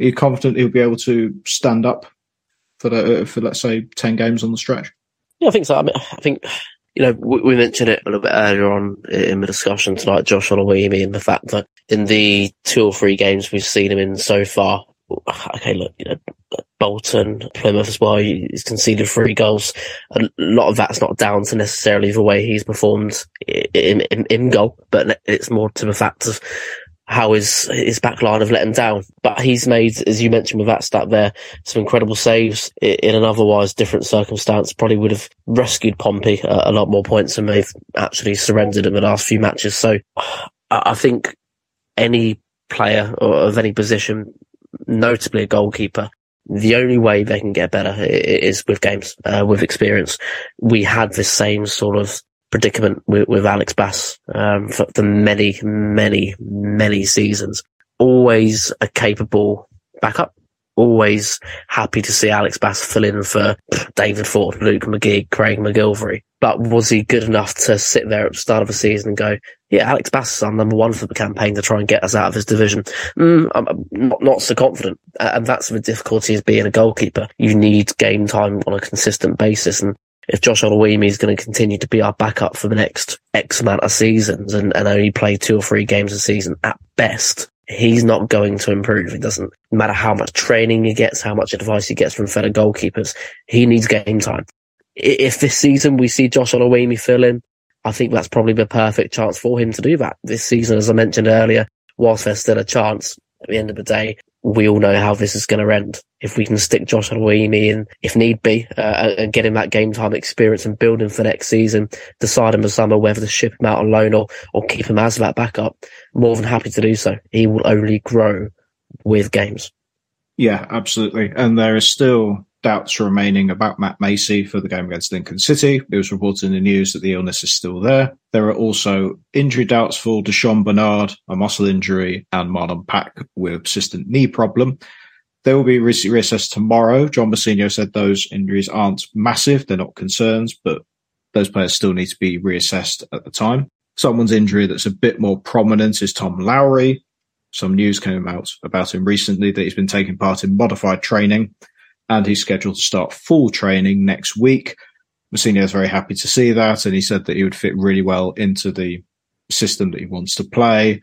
are you confident he'll be able to stand up for, the, uh, for let's say, 10 games on the stretch? Yeah, I think so. I mean, I think, you know, we, mentioned it a little bit earlier on in the discussion tonight, Josh Oluwayemi, and the fact that in the two or three games we've seen him in so far, okay, look, you know, Bolton, Plymouth as well, he's conceded three goals. A lot of that's not down to necessarily the way he's performed in, in, in goal, but it's more to the fact of how his his back line have let him down. But he's made, as you mentioned with that stat there, some incredible saves in an otherwise different circumstance. Probably would have rescued Pompey a, a lot more points than they've actually surrendered in the last few matches. So I think any player of any position, notably a goalkeeper, the only way they can get better is with games, uh, with experience. We had the same sort of predicament with, with Alex Bass um, for the many, many, many seasons. Always a capable backup. Always happy to see Alex Bass fill in for David Ford, Luke McGee, Craig MacGillivray. But was he good enough to sit there at the start of the season and go, yeah, Alex Bass is our number one for the campaign to try and get us out of his division? Mm, I'm not, not so confident. And that's the difficulty of being a goalkeeper. You need game time on a consistent basis. And if Josh Oluwayemi is going to continue to be our backup for the next X amount of seasons and, and only play two or three games a season at best, he's not going to improve. It doesn't matter how much training he gets, how much advice he gets from fellow goalkeepers. He needs game time. If this season we see Josh Oluwayemi fill in, I think that's probably the perfect chance for him to do that. This season, as I mentioned earlier, whilst there's still a chance, at the end of the day, we all know how this is going to end. If we can stick Josh Oluwayemi in, if need be, uh, and get him that game time experience and build him for next season, decide in the summer whether to ship him out on loan or, or keep him as that backup, more than happy to do so. He will only grow with games. Yeah, absolutely. And there is still doubts remaining about Matt Macey for the game against Lincoln City. It was reported in the news that the illness is still there. There are also injury doubts for Di'Shon Bernard, a muscle injury, and Marlon Pack with persistent knee problem. They will be re- reassessed tomorrow. John Mousinho said those injuries aren't massive. They're not concerns, but those players still need to be reassessed at the time. Someone's injury that's a bit more prominent is Tom Lowery. Some news came out about him recently that he's been taking part in modified training and he's scheduled to start full training next week. Mousinho is very happy to see that, and he said that he would fit really well into the system that he wants to play.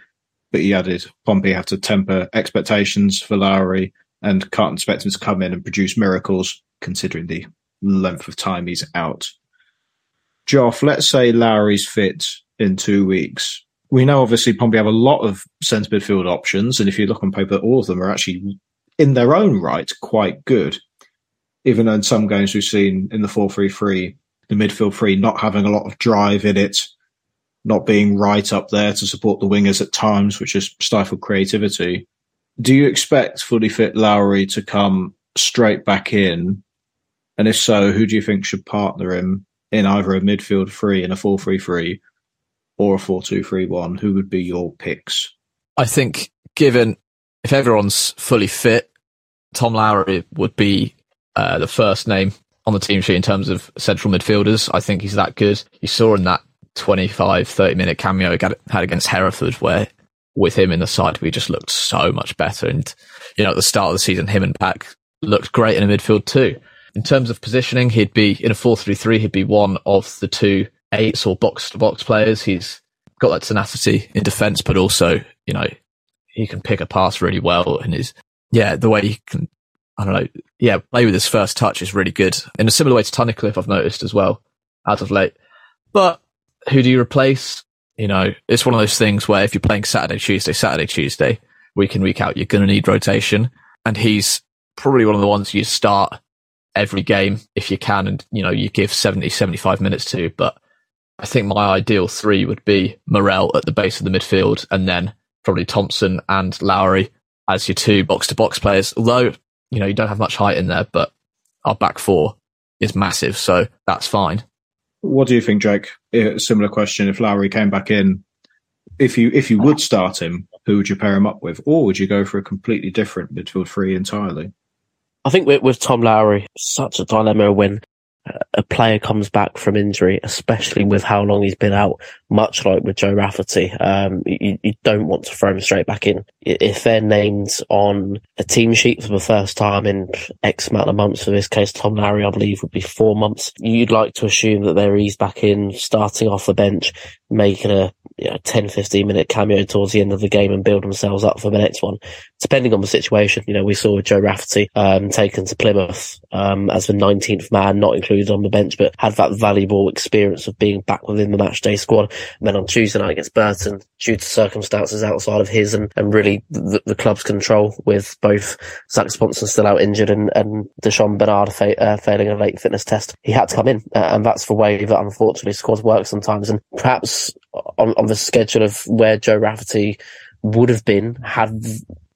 But he added Pompey have to temper expectations for Lowery and can't expect him to come in and produce miracles considering the length of time he's out. Joff, let's say Lowery's fit in two weeks. We know obviously Pompey have a lot of centre midfield options, and if you look on paper, all of them are actually in their own right quite good even though in some games we've seen in the 4-3-3, the midfield three not having a lot of drive in it, not being right up there to support the wingers at times, which has stifled creativity. Do you expect fully fit Lowery to come straight back in? And if so, who do you think should partner him in either a midfield three in a 4 3 3 or a 4 2 3 1? Who would be your picks? I think, given if everyone's fully fit, Tom Lowery would be uh, the first name on the team sheet in terms of central midfielders. I think he's that good. You saw in that 25, 30 minute cameo he had against Hereford where with him in the side, we just looked so much better. And, you know, at the start of the season, him and Pack looked great in a midfield too. In terms of positioning, he'd be in a 4-3-3, he'd be one of the two eights or box to box players. He's got that tenacity in defense, but also, you know, he can pick a pass really well and is, yeah, the way he can, I don't know, yeah, play with his first touch is really good. In a similar way to Tunnicliffe, I've noticed as well, as of late. But who do you replace? You know, it's one of those things where if you're playing Saturday, Tuesday, Saturday, Tuesday, week in, week out, you're going to need rotation. And he's probably one of the ones you start every game if you can. And, you know, you give 70, 75 minutes to. But I think my ideal three would be Morrell at the base of the midfield and then probably Thompson and Lowery as your two box to box players. Although, you know, you don't have much height in there, but our back four is massive. So that's fine. What do you think, Jake? Similar question. If Lowery came back in, if you if you would start him, who would you pair him up with, or would you go for a completely different midfield three entirely? I think with, with Tom Lowery, such a dilemma when a player comes back from injury, especially with how long he's been out, much like with Joe Rafferty, um, you, you, don't want to throw him straight back in. If they're named on a team sheet for the first time in X amount of months, for this case, Tom Lowery, I believe, would be four months, you'd like to assume that they're eased back in, starting off the bench, making a you know, 10, 15 minute cameo towards the end of the game and build themselves up for the next one, depending on the situation. You know, we saw Joe Rafferty um, taken to Plymouth um, as the 19th man, not included on the bench, but had that valuable experience of being back within the matchday squad. And then on Tuesday night against Burton, due to circumstances outside of his and, and really the, the club's control, with both Zak Swanson still out injured and, and Di'Shon Bernard fa- uh, failing a late fitness test, he had to come in. Uh, and that's the way that unfortunately squads work sometimes. And perhaps on, on the schedule of where Joe Rafferty would have been had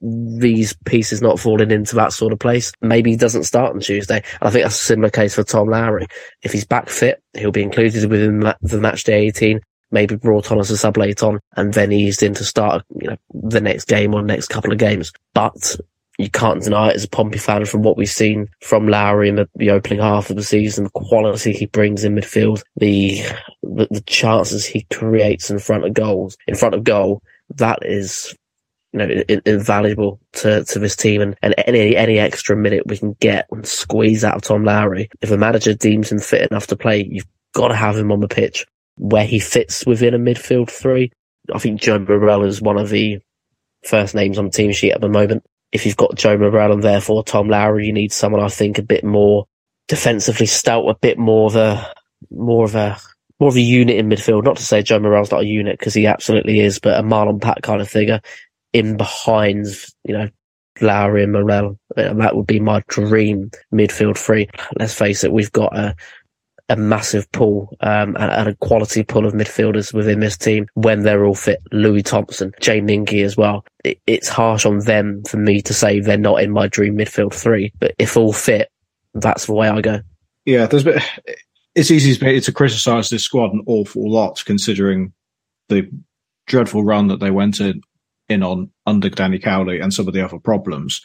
these pieces not falling into that sort of place. Maybe he doesn't start on Tuesday. And I think that's a similar case for Tom Lowery. If he's back fit, he'll be included within the match day 18, maybe brought on as a sub late on, and then eased in to start, you know, the next game or next couple of games. But you can't deny it as a Pompey fan from what we've seen from Lowery in the, the opening half of the season, the quality he brings in midfield, the, the, the chances he creates in front of goals, in front of goal. That is you know, invaluable to, to this team and, and any, any extra minute we can get and squeeze out of Tom Lowery. If a manager deems him fit enough to play, you've got to have him on the pitch where he fits within a midfield three. I think Joe Morrell is one of the first names on the team sheet at the moment if you've got Joe Morrell and therefore Tom Lowery, you need someone I think a bit more defensively stout, a bit more of a more of a more of a unit in midfield. Not to say Joe Morrell's not a unit because he absolutely is, but a Marlon Pack kind of figure in behind, you know, Lowery and Morrell. That would be my dream midfield three. Let's face it, we've got a a massive pool um, and, a quality pool of midfielders within this team when they're all fit. Louis Thompson, Jay Mingi as well. It, it's harsh on them for me to say they're not in my dream midfield three, but if all fit, that's the way I go. Yeah, it's easy to, to criticise this squad an awful lot considering the dreadful run that they went in, in on under Danny Cowley and some of the other problems.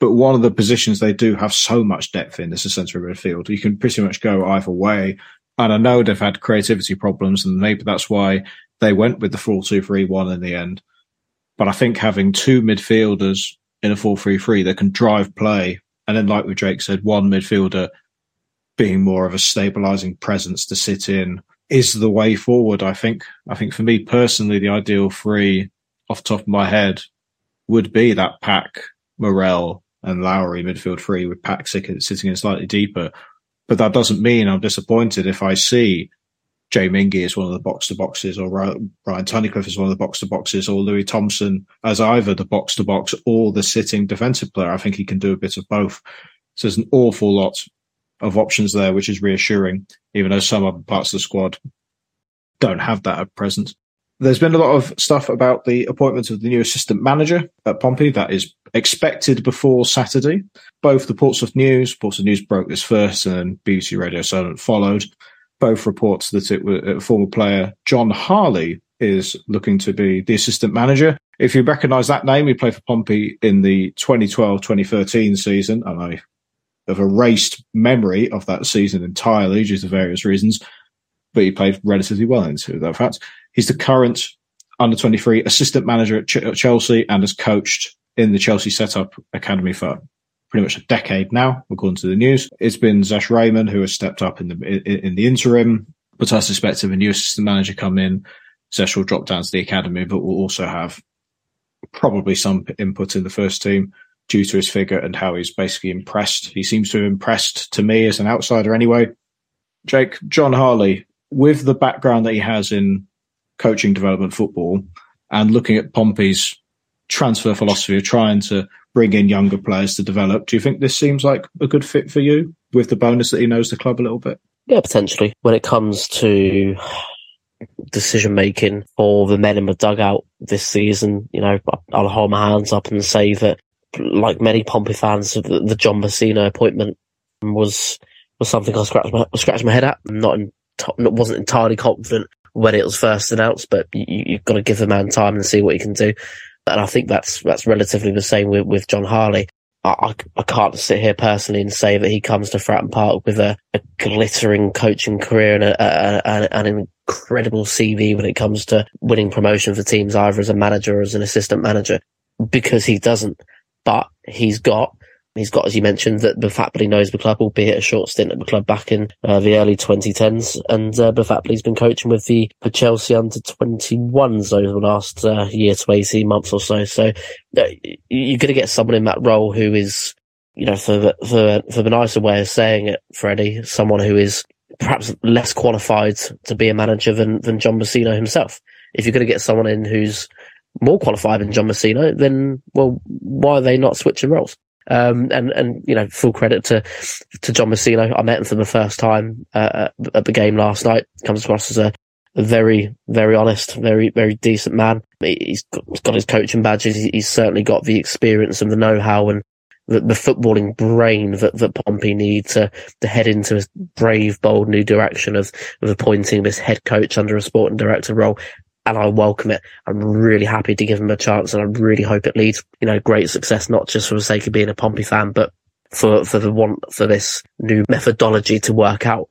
But one of the positions they do have so much depth in is the centre of midfield. You can pretty much go either way. And I know they've had creativity problems, and maybe that's why they went with the 4 2 3 1 in the end. But I think having two midfielders in a 4 3 3 that can drive play, and then, like with Drake said, one midfielder being more of a stabilising presence to sit in is the way forward, I think. I think for me personally, the ideal three off the top of my head would be that pack, Morrell, and Lowery midfield three with Pack sitting in slightly deeper. But that doesn't mean I'm disappointed if I see Jay Mingi as one of the box to boxes, or Ryan Tunnicliffe as one of the box to boxes, or Louis Thompson as either the box to box or the sitting defensive player. I think he can do a bit of both. So there's an awful lot of options there, which is reassuring, even though some other parts of the squad don't have that at present. There's been a lot of stuff about the appointment of the new assistant manager at Pompey. That is expected before Saturday. Both the Portsmouth News, Portsmouth News broke this first, and BBC Radio Solent followed. Both reports that it was a former player John Harley is looking to be the assistant manager. If you recognise that name, he played for Pompey in the 2012-2013 season, and I have erased memory of that season entirely due to various reasons. But he played relatively well into that fact. He's the current under 23 assistant manager at, Ch- at Chelsea and has coached in the Chelsea setup academy for pretty much a decade now, according to the news. It's been Zesh Rehman who has stepped up in the in, the interim, but I suspect if a new assistant manager come in, Zesh will drop down to the academy, but will also have probably some input in the first team due to his figure and how he's basically impressed. He seems to have impressed to me as an outsider anyway. Jake, John Harley, with the background that he has in coaching development football and looking at Pompey's transfer philosophy of trying to bring in younger players to develop, do you think this seems like a good fit for you with the bonus that he knows the club a little bit? Yeah, potentially. When it comes to decision making for the men in the dugout this season, you know, I'll hold my hands up and say that, like many Pompey fans, the, John Mousinho appointment was was something I scratched my, scratched my head at. Not in, wasn't entirely confident when it was first announced, but you, have got to give the man time and see what he can do. And I think that's that's relatively the same with, with John Harley. I, I, can't sit here personally and say that he comes to Fratton Park with a, a glittering coaching career and a, a, an incredible CV when it comes to winning promotion for teams, either as a manager or as an assistant manager, because he doesn't. But he's got He's got, as you mentioned, that Bafapli knows the club, albeit a short stint at the club back in uh, the early 2010s. And uh, Bafapli's been coaching with the, Chelsea under 21s over the last uh, year to 18 months or so. So uh, you're going to get someone in that role who is, you know, for the, for, for the nicer way of saying it, Freddie, someone who is perhaps less qualified to be a manager than, than John Mousinho himself. If you're going to get someone in who's more qualified than John Mousinho, then, well, why are they not switching roles? Um, and, and, you know, full credit to, to John Mousinho. I met him for the first time, uh, at the game last night. Comes across as a, very, very honest, very, very decent man. He's got, he's got his coaching badges. He's certainly got the experience and the know-how and the, the footballing brain that, that Pompey need to, to head into a brave, bold new direction of, of appointing this head coach under a sporting director role and I welcome it. I'm really happy to give him a chance, and I really hope it leads, you know, great success, not just for the sake of being a Pompey fan, but for for the want for this new methodology to work out.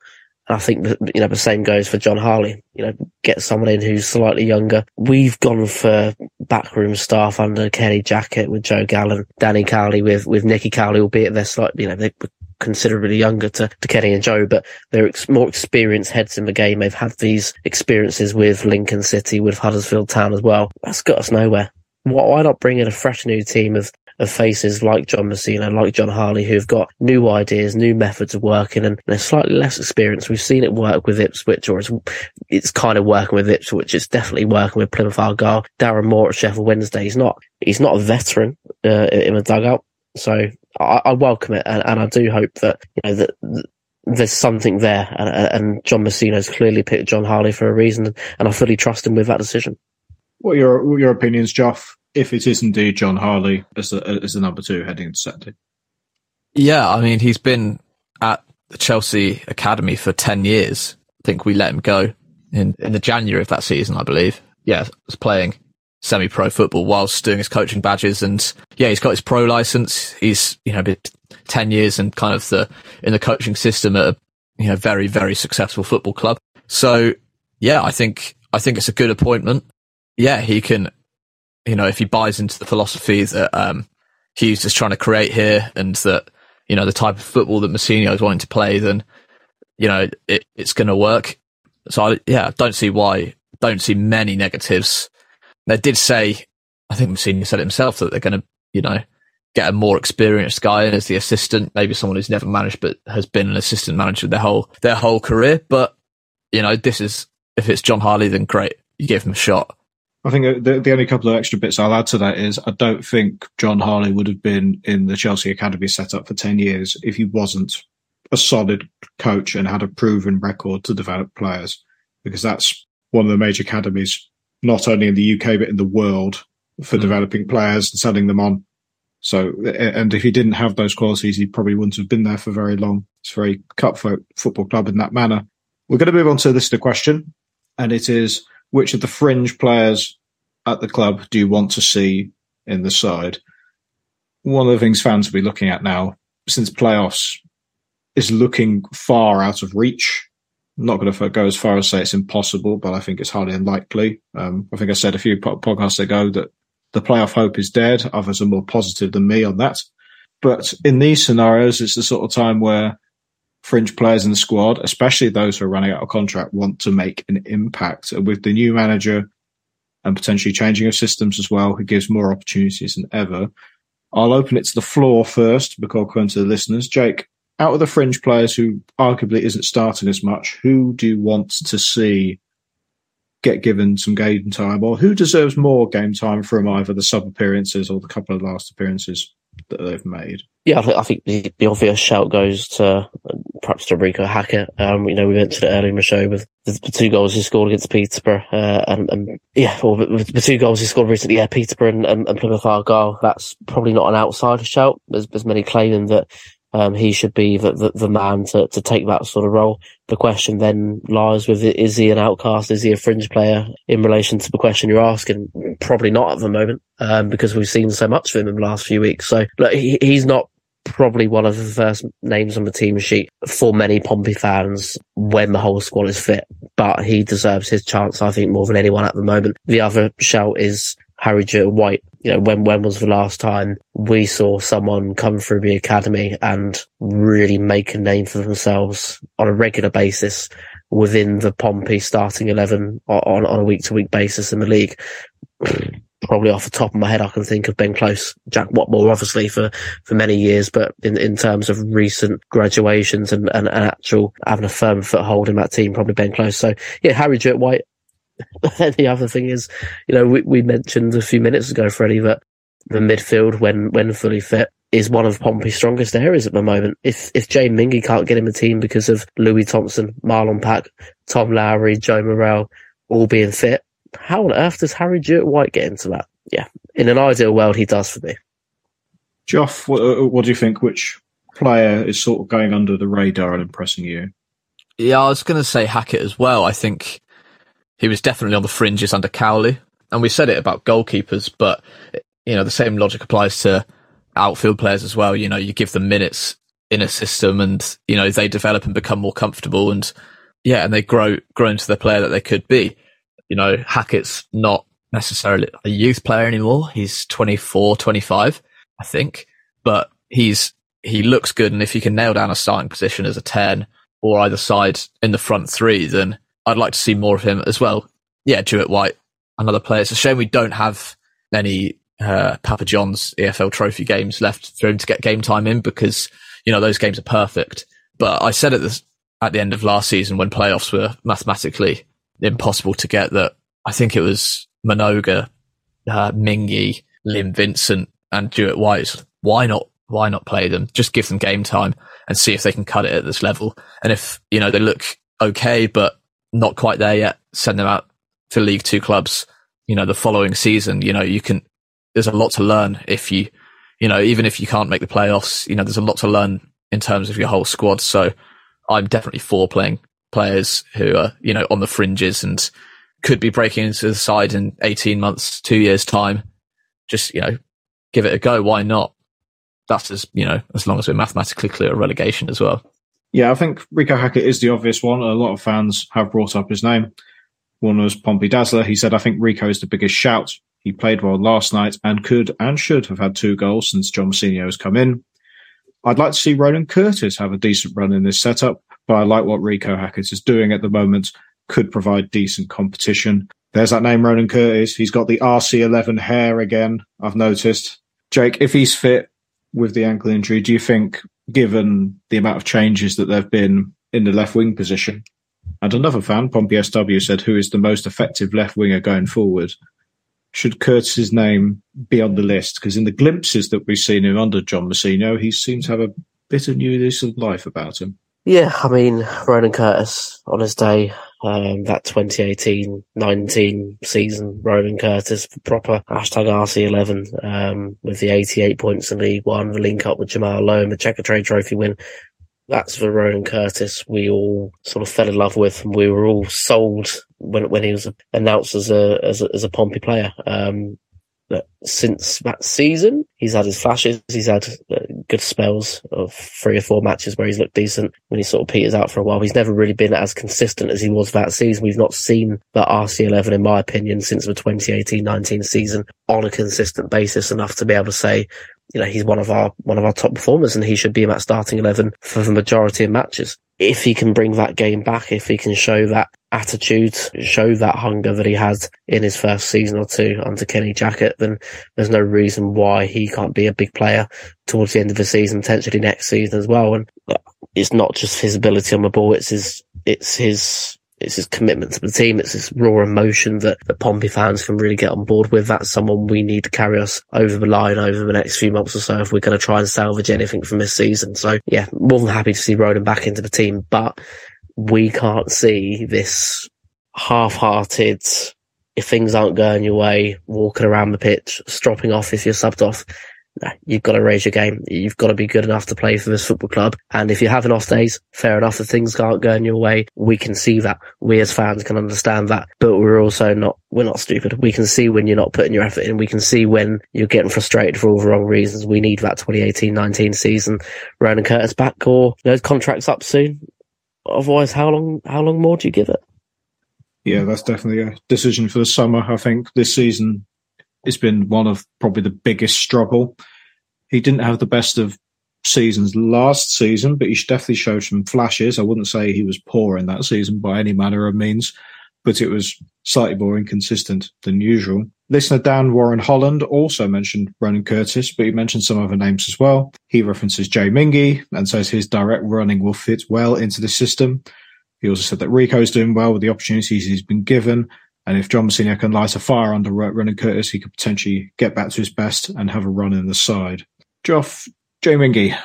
And I think you know the same goes for John Harley. You know, get someone in who's slightly younger. We've gone for backroom staff under Kenny Jackett with Joe Gallen, Danny Cowley with with Nicky Cowley, albeit they're slightly, you know, they considerably younger to, to Kenny and Joe, but they're ex- more experienced heads in the game. They've had these experiences with Lincoln City, with Huddersfield Town as well. That's got us nowhere. Why not bring in a fresh new team of, of faces like John Mousinho, like John Harley, who've got new ideas, new methods of working, and they're slightly less experienced. We've seen it work with Ipswich, or it's, it's kind of working with Ipswich. It's definitely working with Plymouth Argyle. Darren Moore at Sheffield Wednesday. He's not, he's not a veteran uh, in the dugout. So I, I welcome it, and, and, I do hope that you know that, that there's something there, and, and John has clearly picked John Harley for a reason, and I fully trust him with that decision. What are your what are your opinions, Joff? If it is indeed John Harley as the, as the number two heading into Saturday? Yeah, I mean he's been at the Chelsea academy for ten years. I think we let him go in in the January of that season, I believe. Yeah, was playing semi-pro football whilst doing his coaching badges. And yeah, he's got his pro license. He's, you know, been 10 years and kind of the, in the coaching system at a, you know, very, very successful football club. So yeah, I think, I think it's a good appointment. Yeah, he can, you know, if he buys into the philosophy that, um, Hughes is trying to create here and that, you know, the type of football that Mousinho is wanting to play, then, you know, it, it's going to work. So I, yeah, don't see why, don't see many negatives they did say, I think Mousinho said it himself that they're going to, you know, get a more experienced guy in as the assistant, maybe someone who's never managed but has been an assistant manager their whole their whole career. But you know, this is if it's John Harley, then great, you give him a shot. I think uh, the, the only couple of extra bits I'll add to that is I don't think John Harley would have been in the Chelsea academy setup for ten years if he wasn't a solid coach and had a proven record to develop players, because that's one of the major academies not only in the UK but in the world for mm. developing players and selling them on. So, and if he didn't have those qualities, he probably wouldn't have been there for very long. It's a very cutthroat football club in that manner. We're going to move on to this the question, and it is which of the fringe players at the club do you want to see in the side? One of the things fans will be looking at now, since playoffs is looking far out of reach. I'm not going to go as far as say it's impossible, but I think it's highly unlikely. Um, I think I said a few podcasts ago that the playoff hope is dead. Others are more positive than me on that. But in these scenarios, it's the sort of time where fringe players in the squad, especially those who are running out of contract, want to make an impact. And with the new manager and potentially changing of systems as well, who gives more opportunities than ever. I'll open it to the floor first before going to the listeners. Jake, out of the fringe players who arguably isn't starting as much, who do you want to see get given some game time, or who deserves more game time from either the sub appearances or the couple of last appearances that they've made? Yeah, I think, I think the, the, obvious shout goes to perhaps to Reeco Hackett. Um, you know, we mentioned it earlier in the show with the, the two goals he scored against Peterborough, uh, and, and, yeah, well, the, the, two goals he scored recently, yeah, Peterborough and, and, and Plymouth Argyle. That's probably not an outsider shout. There's, there's many claiming that um, he should be the, the, the, man to, to take that sort of role. The question then lies with is he an outcast? Is he a fringe player in relation to the question you're asking? Probably not at the moment, um, because we've seen so much of him in the last few weeks. So look, he, he's not probably one of the first names on the team sheet for many Pompey fans when the whole squad is fit, but he deserves his chance, I think, more than anyone at the moment. The other shout is Harry Jewitt-White. You know, when when was the last time we saw someone come through the academy and really make a name for themselves on a regular basis within the Pompey starting eleven on on a week to week basis in the league? [CLEARS THROAT] Probably off the top of my head, I can think of Ben Close, Jack Whatmough, obviously for, for many years, but in, in terms of recent graduations and, and, and actual having a firm foothold in that team, probably Ben Close. So yeah, Harry Jewitt-White, [LAUGHS] the other thing is, you know, we, we mentioned a few minutes ago, Freddie, that the midfield, when when fully fit, is one of Pompey's strongest areas at the moment. If if Jay Mingi can't get him a team because of Louis Thompson, Marlon Pack, Tom Lowery, Joe Morrell all being fit, how on earth does Harry Jewitt-White get into that? Yeah, in an ideal world, he does for me. Joff, what, uh, what do you think? Which player is sort of going under the radar and impressing you? Yeah, I was going to say Hackett as well. I think he was definitely on the fringes under Cowley. And we said it about goalkeepers, but you know, the same logic applies to outfield players as well. You know, you give them minutes in a system and, you know, they develop and become more comfortable and yeah, and they grow, grow into the player that they could be. You know, Hackett's not necessarily a youth player anymore. He's 24, 25, I think, but he's, he looks good. And if he can nail down a starting position as a 10 or either side in the front three, then I'd like to see more of him as well. Yeah, Jewitt-White, another player. It's a shame we don't have any uh, Papa John's EFL Trophy games left for him to get game time in because you know those games are perfect. But I said at the at the end of last season when playoffs were mathematically impossible to get that I think it was Mnoga, uh, Mingi, Liam Vincent, and Jewitt-White. Why not? Why not play them? Just give them game time and see if they can cut it at this level. And if you know they look okay, but not quite there yet, send them out to League Two clubs. You know, the following season, you know, you can, there's a lot to learn if you, you know, even if you can't make the playoffs, you know, there's a lot to learn in terms of your whole squad. So I'm definitely for playing players who are, you know, on the fringes and could be breaking into the side in 18 months, two years time. Just, you know, give it a go. Why not? That's as, you know, as long as we're mathematically clear of relegation as well. Yeah, I think Reeco Hackett is the obvious one. A lot of fans have brought up his name. One was Pompey Dazzler. He said, I think Reeco is the biggest shout. He played well last night and could and should have had two goals since John Mousinho has come in. I'd like to see Ronan Curtis have a decent run in this setup, but I like what Reeco Hackett is doing at the moment. Could provide decent competition. There's that name, Ronan Curtis. He's got the RC11 hair again, I've noticed. Jake, if he's fit with the ankle injury, do you think given the amount of changes that there have been in the left wing position. And another fan, Pompey SW, said, Who is the most effective left winger going forward? Should Curtis's name be on the list? Because in the glimpses that we've seen him under John Mousinho, he seems to have a bit of new lease of life about him. Yeah, I mean, Ronan Curtis on his day um, that 2018-19 season, Ronan Curtis, proper hashtag RC11, um, with the 88 points in League One, the link up with Jamal Lowe and the Checkatrade Trophy win. That's the Ronan Curtis we all sort of fell in love with, and we were all sold when when he was announced as a as a, as a Pompey player. Um, since that season, he's had his flashes. He's had uh, good spells of three or four matches where he's looked decent when he sort of peters out for a while. He's never really been as consistent as he was that season. We've not seen that RC11, in my opinion, since the 2018-19 season on a consistent basis enough to be able to say, you know, he's one of our, one of our top performers and he should be in that starting 11 for the majority of matches. If he can bring that game back, if he can show that attitude, show that hunger that he had in his first season or two under Kenny Jackett, then there's no reason why he can't be a big player towards the end of the season, potentially next season as well. And uh, it's not just his ability on the ball; it's his, it's his, it's his commitment to the team. It's this raw emotion that the Pompey fans can really get on board with. That's someone we need to carry us over the line over the next few months or so if we're going to try and salvage anything from this season. So yeah, more than happy to see Roden back into the team, but we can't see this half-hearted, if things aren't going your way, walking around the pitch, stropping off if you're subbed off. You've got to raise your game. You've got to be good enough to play for this football club. And if you're having off days, fair enough. If things aren't going your way, we can see that. We as fans can understand that. But we're also not, we're not stupid. We can see when you're not putting your effort in. We can see when you're getting frustrated for all the wrong reasons. We need that 2018-19 season. Ronan Curtis back or, know, contracts up soon. Otherwise, how long, how long more do you give it? Yeah, that's definitely a decision for the summer. I think this season it's been one of probably the biggest struggle. He didn't have the best of seasons last season, but he definitely showed some flashes. I wouldn't say he was poor in that season by any manner of means, but it was slightly more inconsistent than usual. Listener Dan Warren Holland also mentioned Ronan Curtis, but he mentioned some other names as well. He references Jay Mingi and says his direct running will fit well into the system. He also said that Reeco's doing well with the opportunities he's been given and if John Mousinho can light a fire under Ronan Curtis, he could potentially get back to his best and have a run in the side. Joff, Jay Mingi,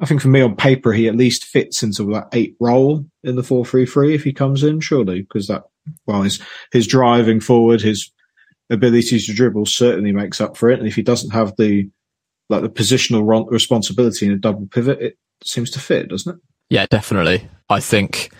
I think for me on paper, he at least fits into that eight role in the 4-3-3 if he comes in, surely, because that, well, his, his driving forward, his abilities to dribble certainly makes up for it. And if he doesn't have the, like the positional responsibility in a double pivot, it seems to fit, doesn't it? Yeah, definitely. I think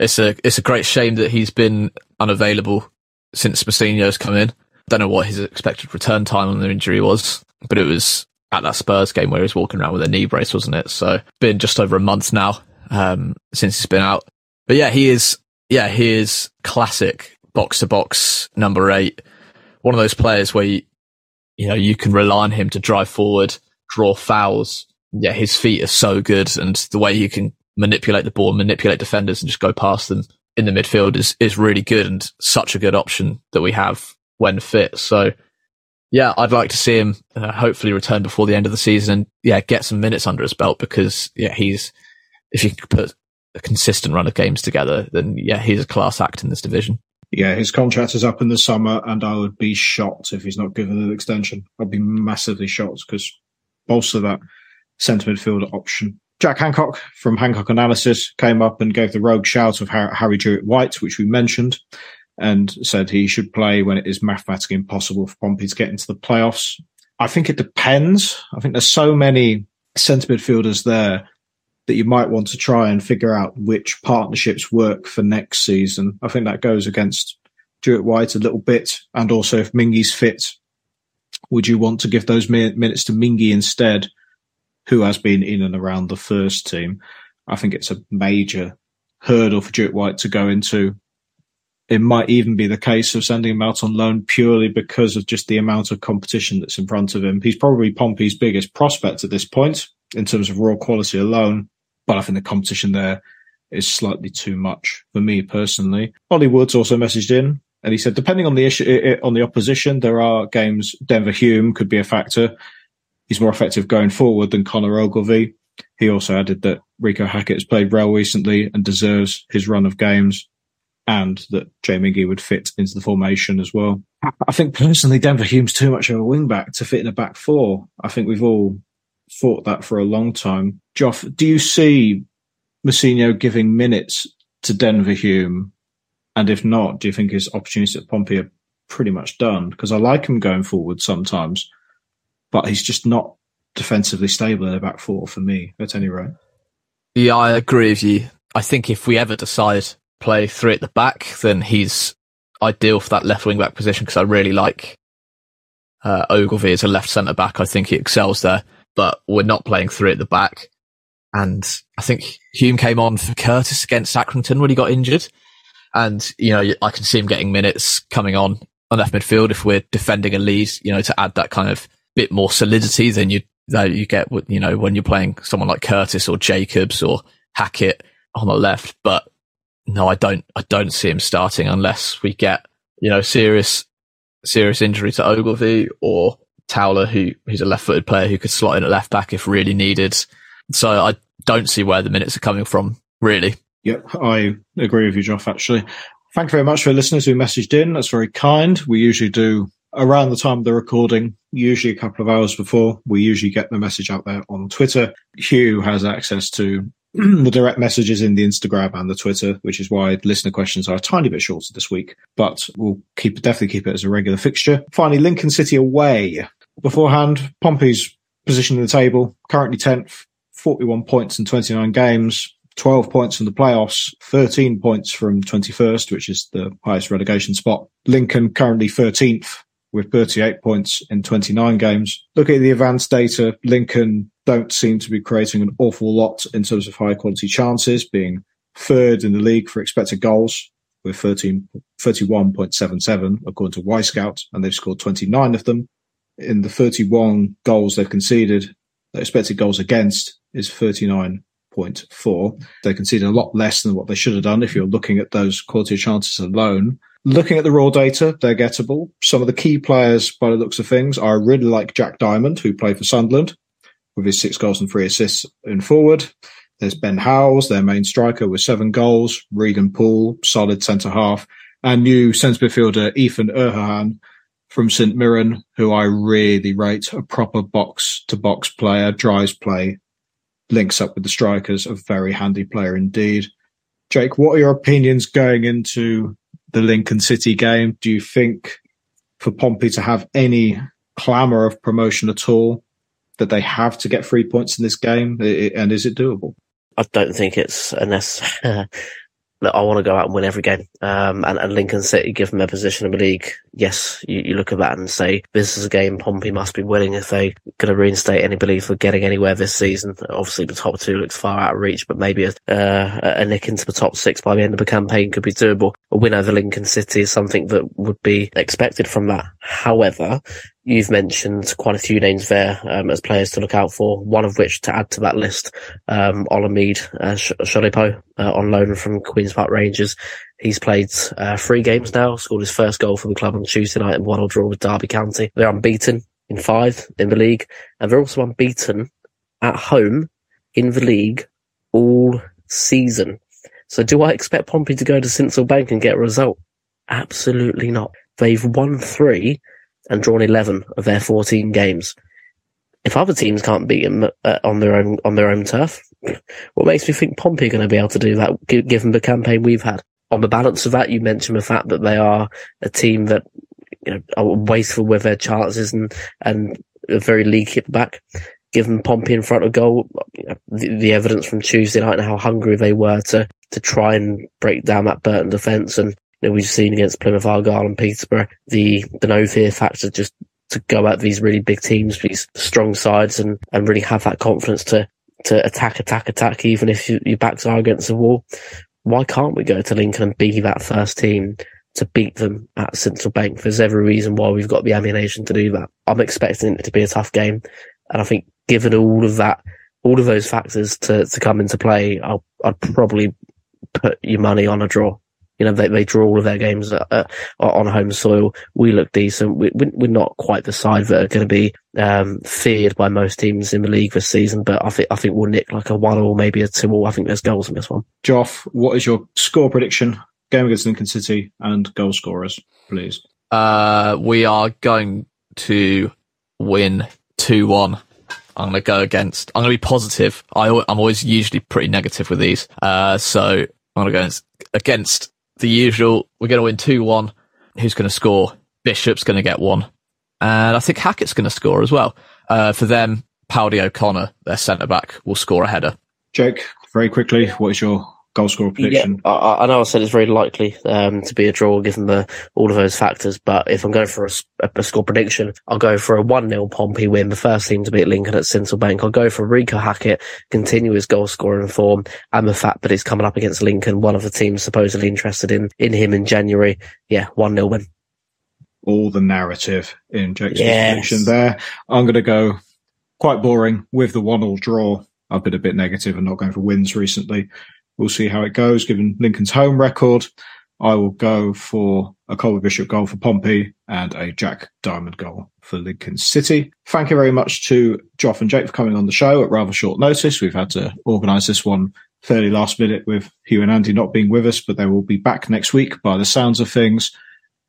it's a it's a great shame that he's been unavailable since Mousinho's come in. Don't know what his expected return time on the injury was, but it was at that Spurs game where he was walking around with a knee brace, wasn't it? So been just over a month now um, since he's been out. But yeah, he is yeah he is classic box to box number eight. One of those players where you, you know you can rely on him to drive forward, draw fouls. Yeah, his feet are so good, and the way he can manipulate the ball, manipulate defenders, and just go past them in the midfield is is really good and such a good option that we have when fit. So, yeah, I'd like to see him uh, hopefully return before the end of the season and yeah, get some minutes under his belt because yeah, he's if you could put a consistent run of games together, then yeah, he's a class act in this division. Yeah, his contract is up in the summer, and I would be shocked if he's not given an extension. I'd be massively shocked because bolster that centre midfielder option Jack Hancock from Hancock Analysis came up and gave the rogue shout of Harry Jewitt-White, which we mentioned, and said he should play when it is mathematically impossible for Pompey to get into the playoffs. I think it depends. I think there's so many centre midfielders there that you might want to try and figure out which partnerships work for next season. I think that goes against Jewitt-White a little bit. And also if Mingi's fit, would you want to give those minutes to Mingi instead? Who has been in and around the first team. I think it's a major hurdle for Jewitt-White to go into. It might even be the case of sending him out on loan purely because of just the amount of competition that's in front of him. He's probably Pompey's biggest prospect at this point in terms of raw quality alone, but I think the competition there is slightly too much for me personally. Ollie Woods also messaged in and he said, depending on the issue, eh, eh, on the opposition, there are games, Denver Hume could be a factor he's more effective going forward than Conor Ogilvie. He also added that Reeco Hackett has played well recently and deserves his run of games, and that Jay Mingi would fit into the formation as well. I think personally, Denver Hume's too much of a wingback to fit in a back four. I think we've all thought that for a long time. Joff, do you see Mousinho giving minutes to Denver Hume And if not, do you think his opportunities at Pompey are pretty much done? Because I like him going forward sometimes, but he's just not defensively stable in the back four for me, at any rate. Yeah, I agree with you. I think if we ever decide play three at the back, then he's ideal for that left wing back position because I really like uh, Ogilvie as a left centre back. I think he excels there, but we're not playing three at the back. And I think Hume came on for Curtis against Accrington when he got injured. And, you know, I can see him getting minutes coming on on left midfield if we're defending a lead, you know, to add that kind of bit more solidity than you, that you get, you know, when you're playing someone like Curtis or Jacobs or Hackett on the left. But no, I don't, I don't see him starting unless we get, you know, serious, serious injury to Ogilvie or Towler, who, who's a left footed player who could slot in at left back if really needed. So I don't see where the minutes are coming from, really. Yep, I agree with you, Joff, actually. Thank you very much for listeners who messaged in. That's very kind. We usually do around the time of the recording, usually a couple of hours before. We usually get the message out there on Twitter. Hugh has access to [CLEARS THROAT] the direct messages in the Instagram and the Twitter, which is why listener questions are a tiny bit shorter this week, but we'll keep definitely keep it as a regular fixture. Finally, Lincoln City away. Beforehand, Pompey's position in the table, currently 10th, 41 points in 29 games, 12 points from the playoffs, 13 points from 21st, which is the highest relegation spot. Lincoln currently 13th with 38 points in 29 games. Looking at the advanced data, Lincoln don't seem to be creating an awful lot in terms of high quality chances, being third in the league for expected goals with 13, 31.77 according to Y Wyscout, and they've scored 29 of them. In the 31 goals they've conceded, the expected goals against is 39.4. They conceded a lot less than what they should have done if you're looking at those quality chances alone. Looking at the raw data, they're gettable. Some of the key players, by the looks of things, I really like Jack Diamond, who played for Sunderland with his six goals and three assists in forward. There's Ben House, their main striker with seven goals. Regan Poole, solid centre half. And new centre midfielder Ethan Erhahon from St Mirren, who I really rate, a proper box to box player, drives play, links up with the strikers, a very handy player indeed. Jake, what are your opinions going into the Lincoln City game? Do you think for Pompey to have any clamour of promotion at all, that they have to get three points in this game? And is it doable? I don't think it's unless [LAUGHS] look, I want to go out and win every game. Um, and, and Lincoln City, give them a position in the league, yes, you, you look at that and say this is a game Pompey must be winning if they're going to reinstate any belief of getting anywhere this season. Obviously, the top two looks far out of reach, but maybe a, uh, a nick into the top six by the end of the campaign could be doable. A win over Lincoln City is something that would be expected from that. However, You've mentioned quite a few names there um, as players to look out for. One of which to add to that list, um, Olamide uh, Shodipo uh, on loan from Queens Park Rangers. He's played uh, three games now, scored his first goal for the club on Tuesday night and one draw with Derby County. They're unbeaten in five in the league, and they're also unbeaten at home in the league all season. So do I expect Pompey to go to Sincil Bank and get a result? Absolutely not. They've won three and drawn 11 of their 14 games. If other teams can't beat them uh, on their own on their own turf, what makes me think Pompey are going to be able to do that, given the campaign we've had? On the balance of that, you mentioned the fact that they are a team that you know are wasteful with their chances and and very leaky at the back. Given Pompey in front of goal, you know, the, the, evidence from Tuesday night and how hungry they were to to try and break down that Burton defence and know, we've seen against Plymouth Argyle and Peterborough, the, the no fear factor just to go at these really big teams, these strong sides and, and really have that confidence to, to attack, attack, attack, even if you, your backs are against the wall. Why can't we go to Lincoln and be that first team to beat them at Sincil Bank? There's every reason why we've got the ammunition to do that. I'm expecting it to be a tough game. And I think given all of that, all of those factors to, to come into play, I'll, I'd probably put your money on a draw. You know, they, they draw all of their games uh, uh on home soil. We look decent. We, we're not quite the side that are going to be um, feared by most teams in the league this season, but I think I think we'll nick like a one or maybe a two or. I think there's goals in this one. Joff, what is your score prediction? Game against Lincoln City and goal scorers, please. Uh, we are going to win two one. I'm going to go against. I'm going to be positive. I, I'm always usually pretty negative with these. Uh, so I'm going to go against, against the usual. We're going to win 2 1. Who's going to score? Bishop's going to get one. And I think Hackett's going to score as well. Uh, for them, Paudie O'Connor, their centre back, will score a header. Jake, very quickly, what is your goal scorer prediction? Yeah, I, I know I said it's very likely um, to be a draw given the all of those factors, but if I'm going for a, a score prediction, I'll go for a 1 0 Pompey win, the first team to beat Lincoln at Sincil Bank. I'll go for Reeco Hackett, continue his goal scoring form, and the fact that he's coming up against Lincoln, one of the teams supposedly interested in, in him in January. Yeah, 1 0 win. All the narrative in Jake's Yes. prediction there. I'm going to go quite boring with the one all draw. I've been a bit negative and not going for wins recently. We'll see how it goes given Lincoln's home record. I will go for a Colby Bishop goal for Pompey and a Jack Diamond goal for Lincoln City. Thank you very much to Joff and Jake for coming on the show at rather short notice. We've had to organise this one fairly last minute with Hugh and Andy not being with us, but they will be back next week by the sounds of things.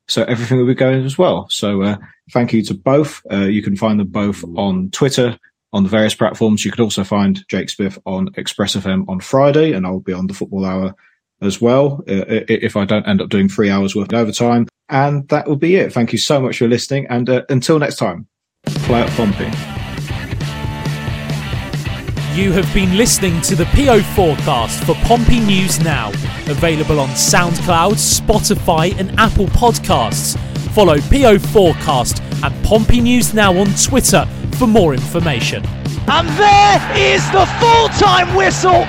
So everything will be going as well. So uh, thank you to both. Uh, you can find them both on Twitter, on the various platforms. You can also find Jake Smith on Express FM on Friday, and I'll be on the Football Hour as well uh, if I don't end up doing three hours worth of overtime. And that will be it. Thank you so much for listening. And uh, until next time, play at Pompey. You have been listening to the PO forecast for Pompey News Now, available on SoundCloud, Spotify, and Apple Podcasts. Follow PO Forecast and Pompey News Now on Twitter for more information. And there is the full time whistle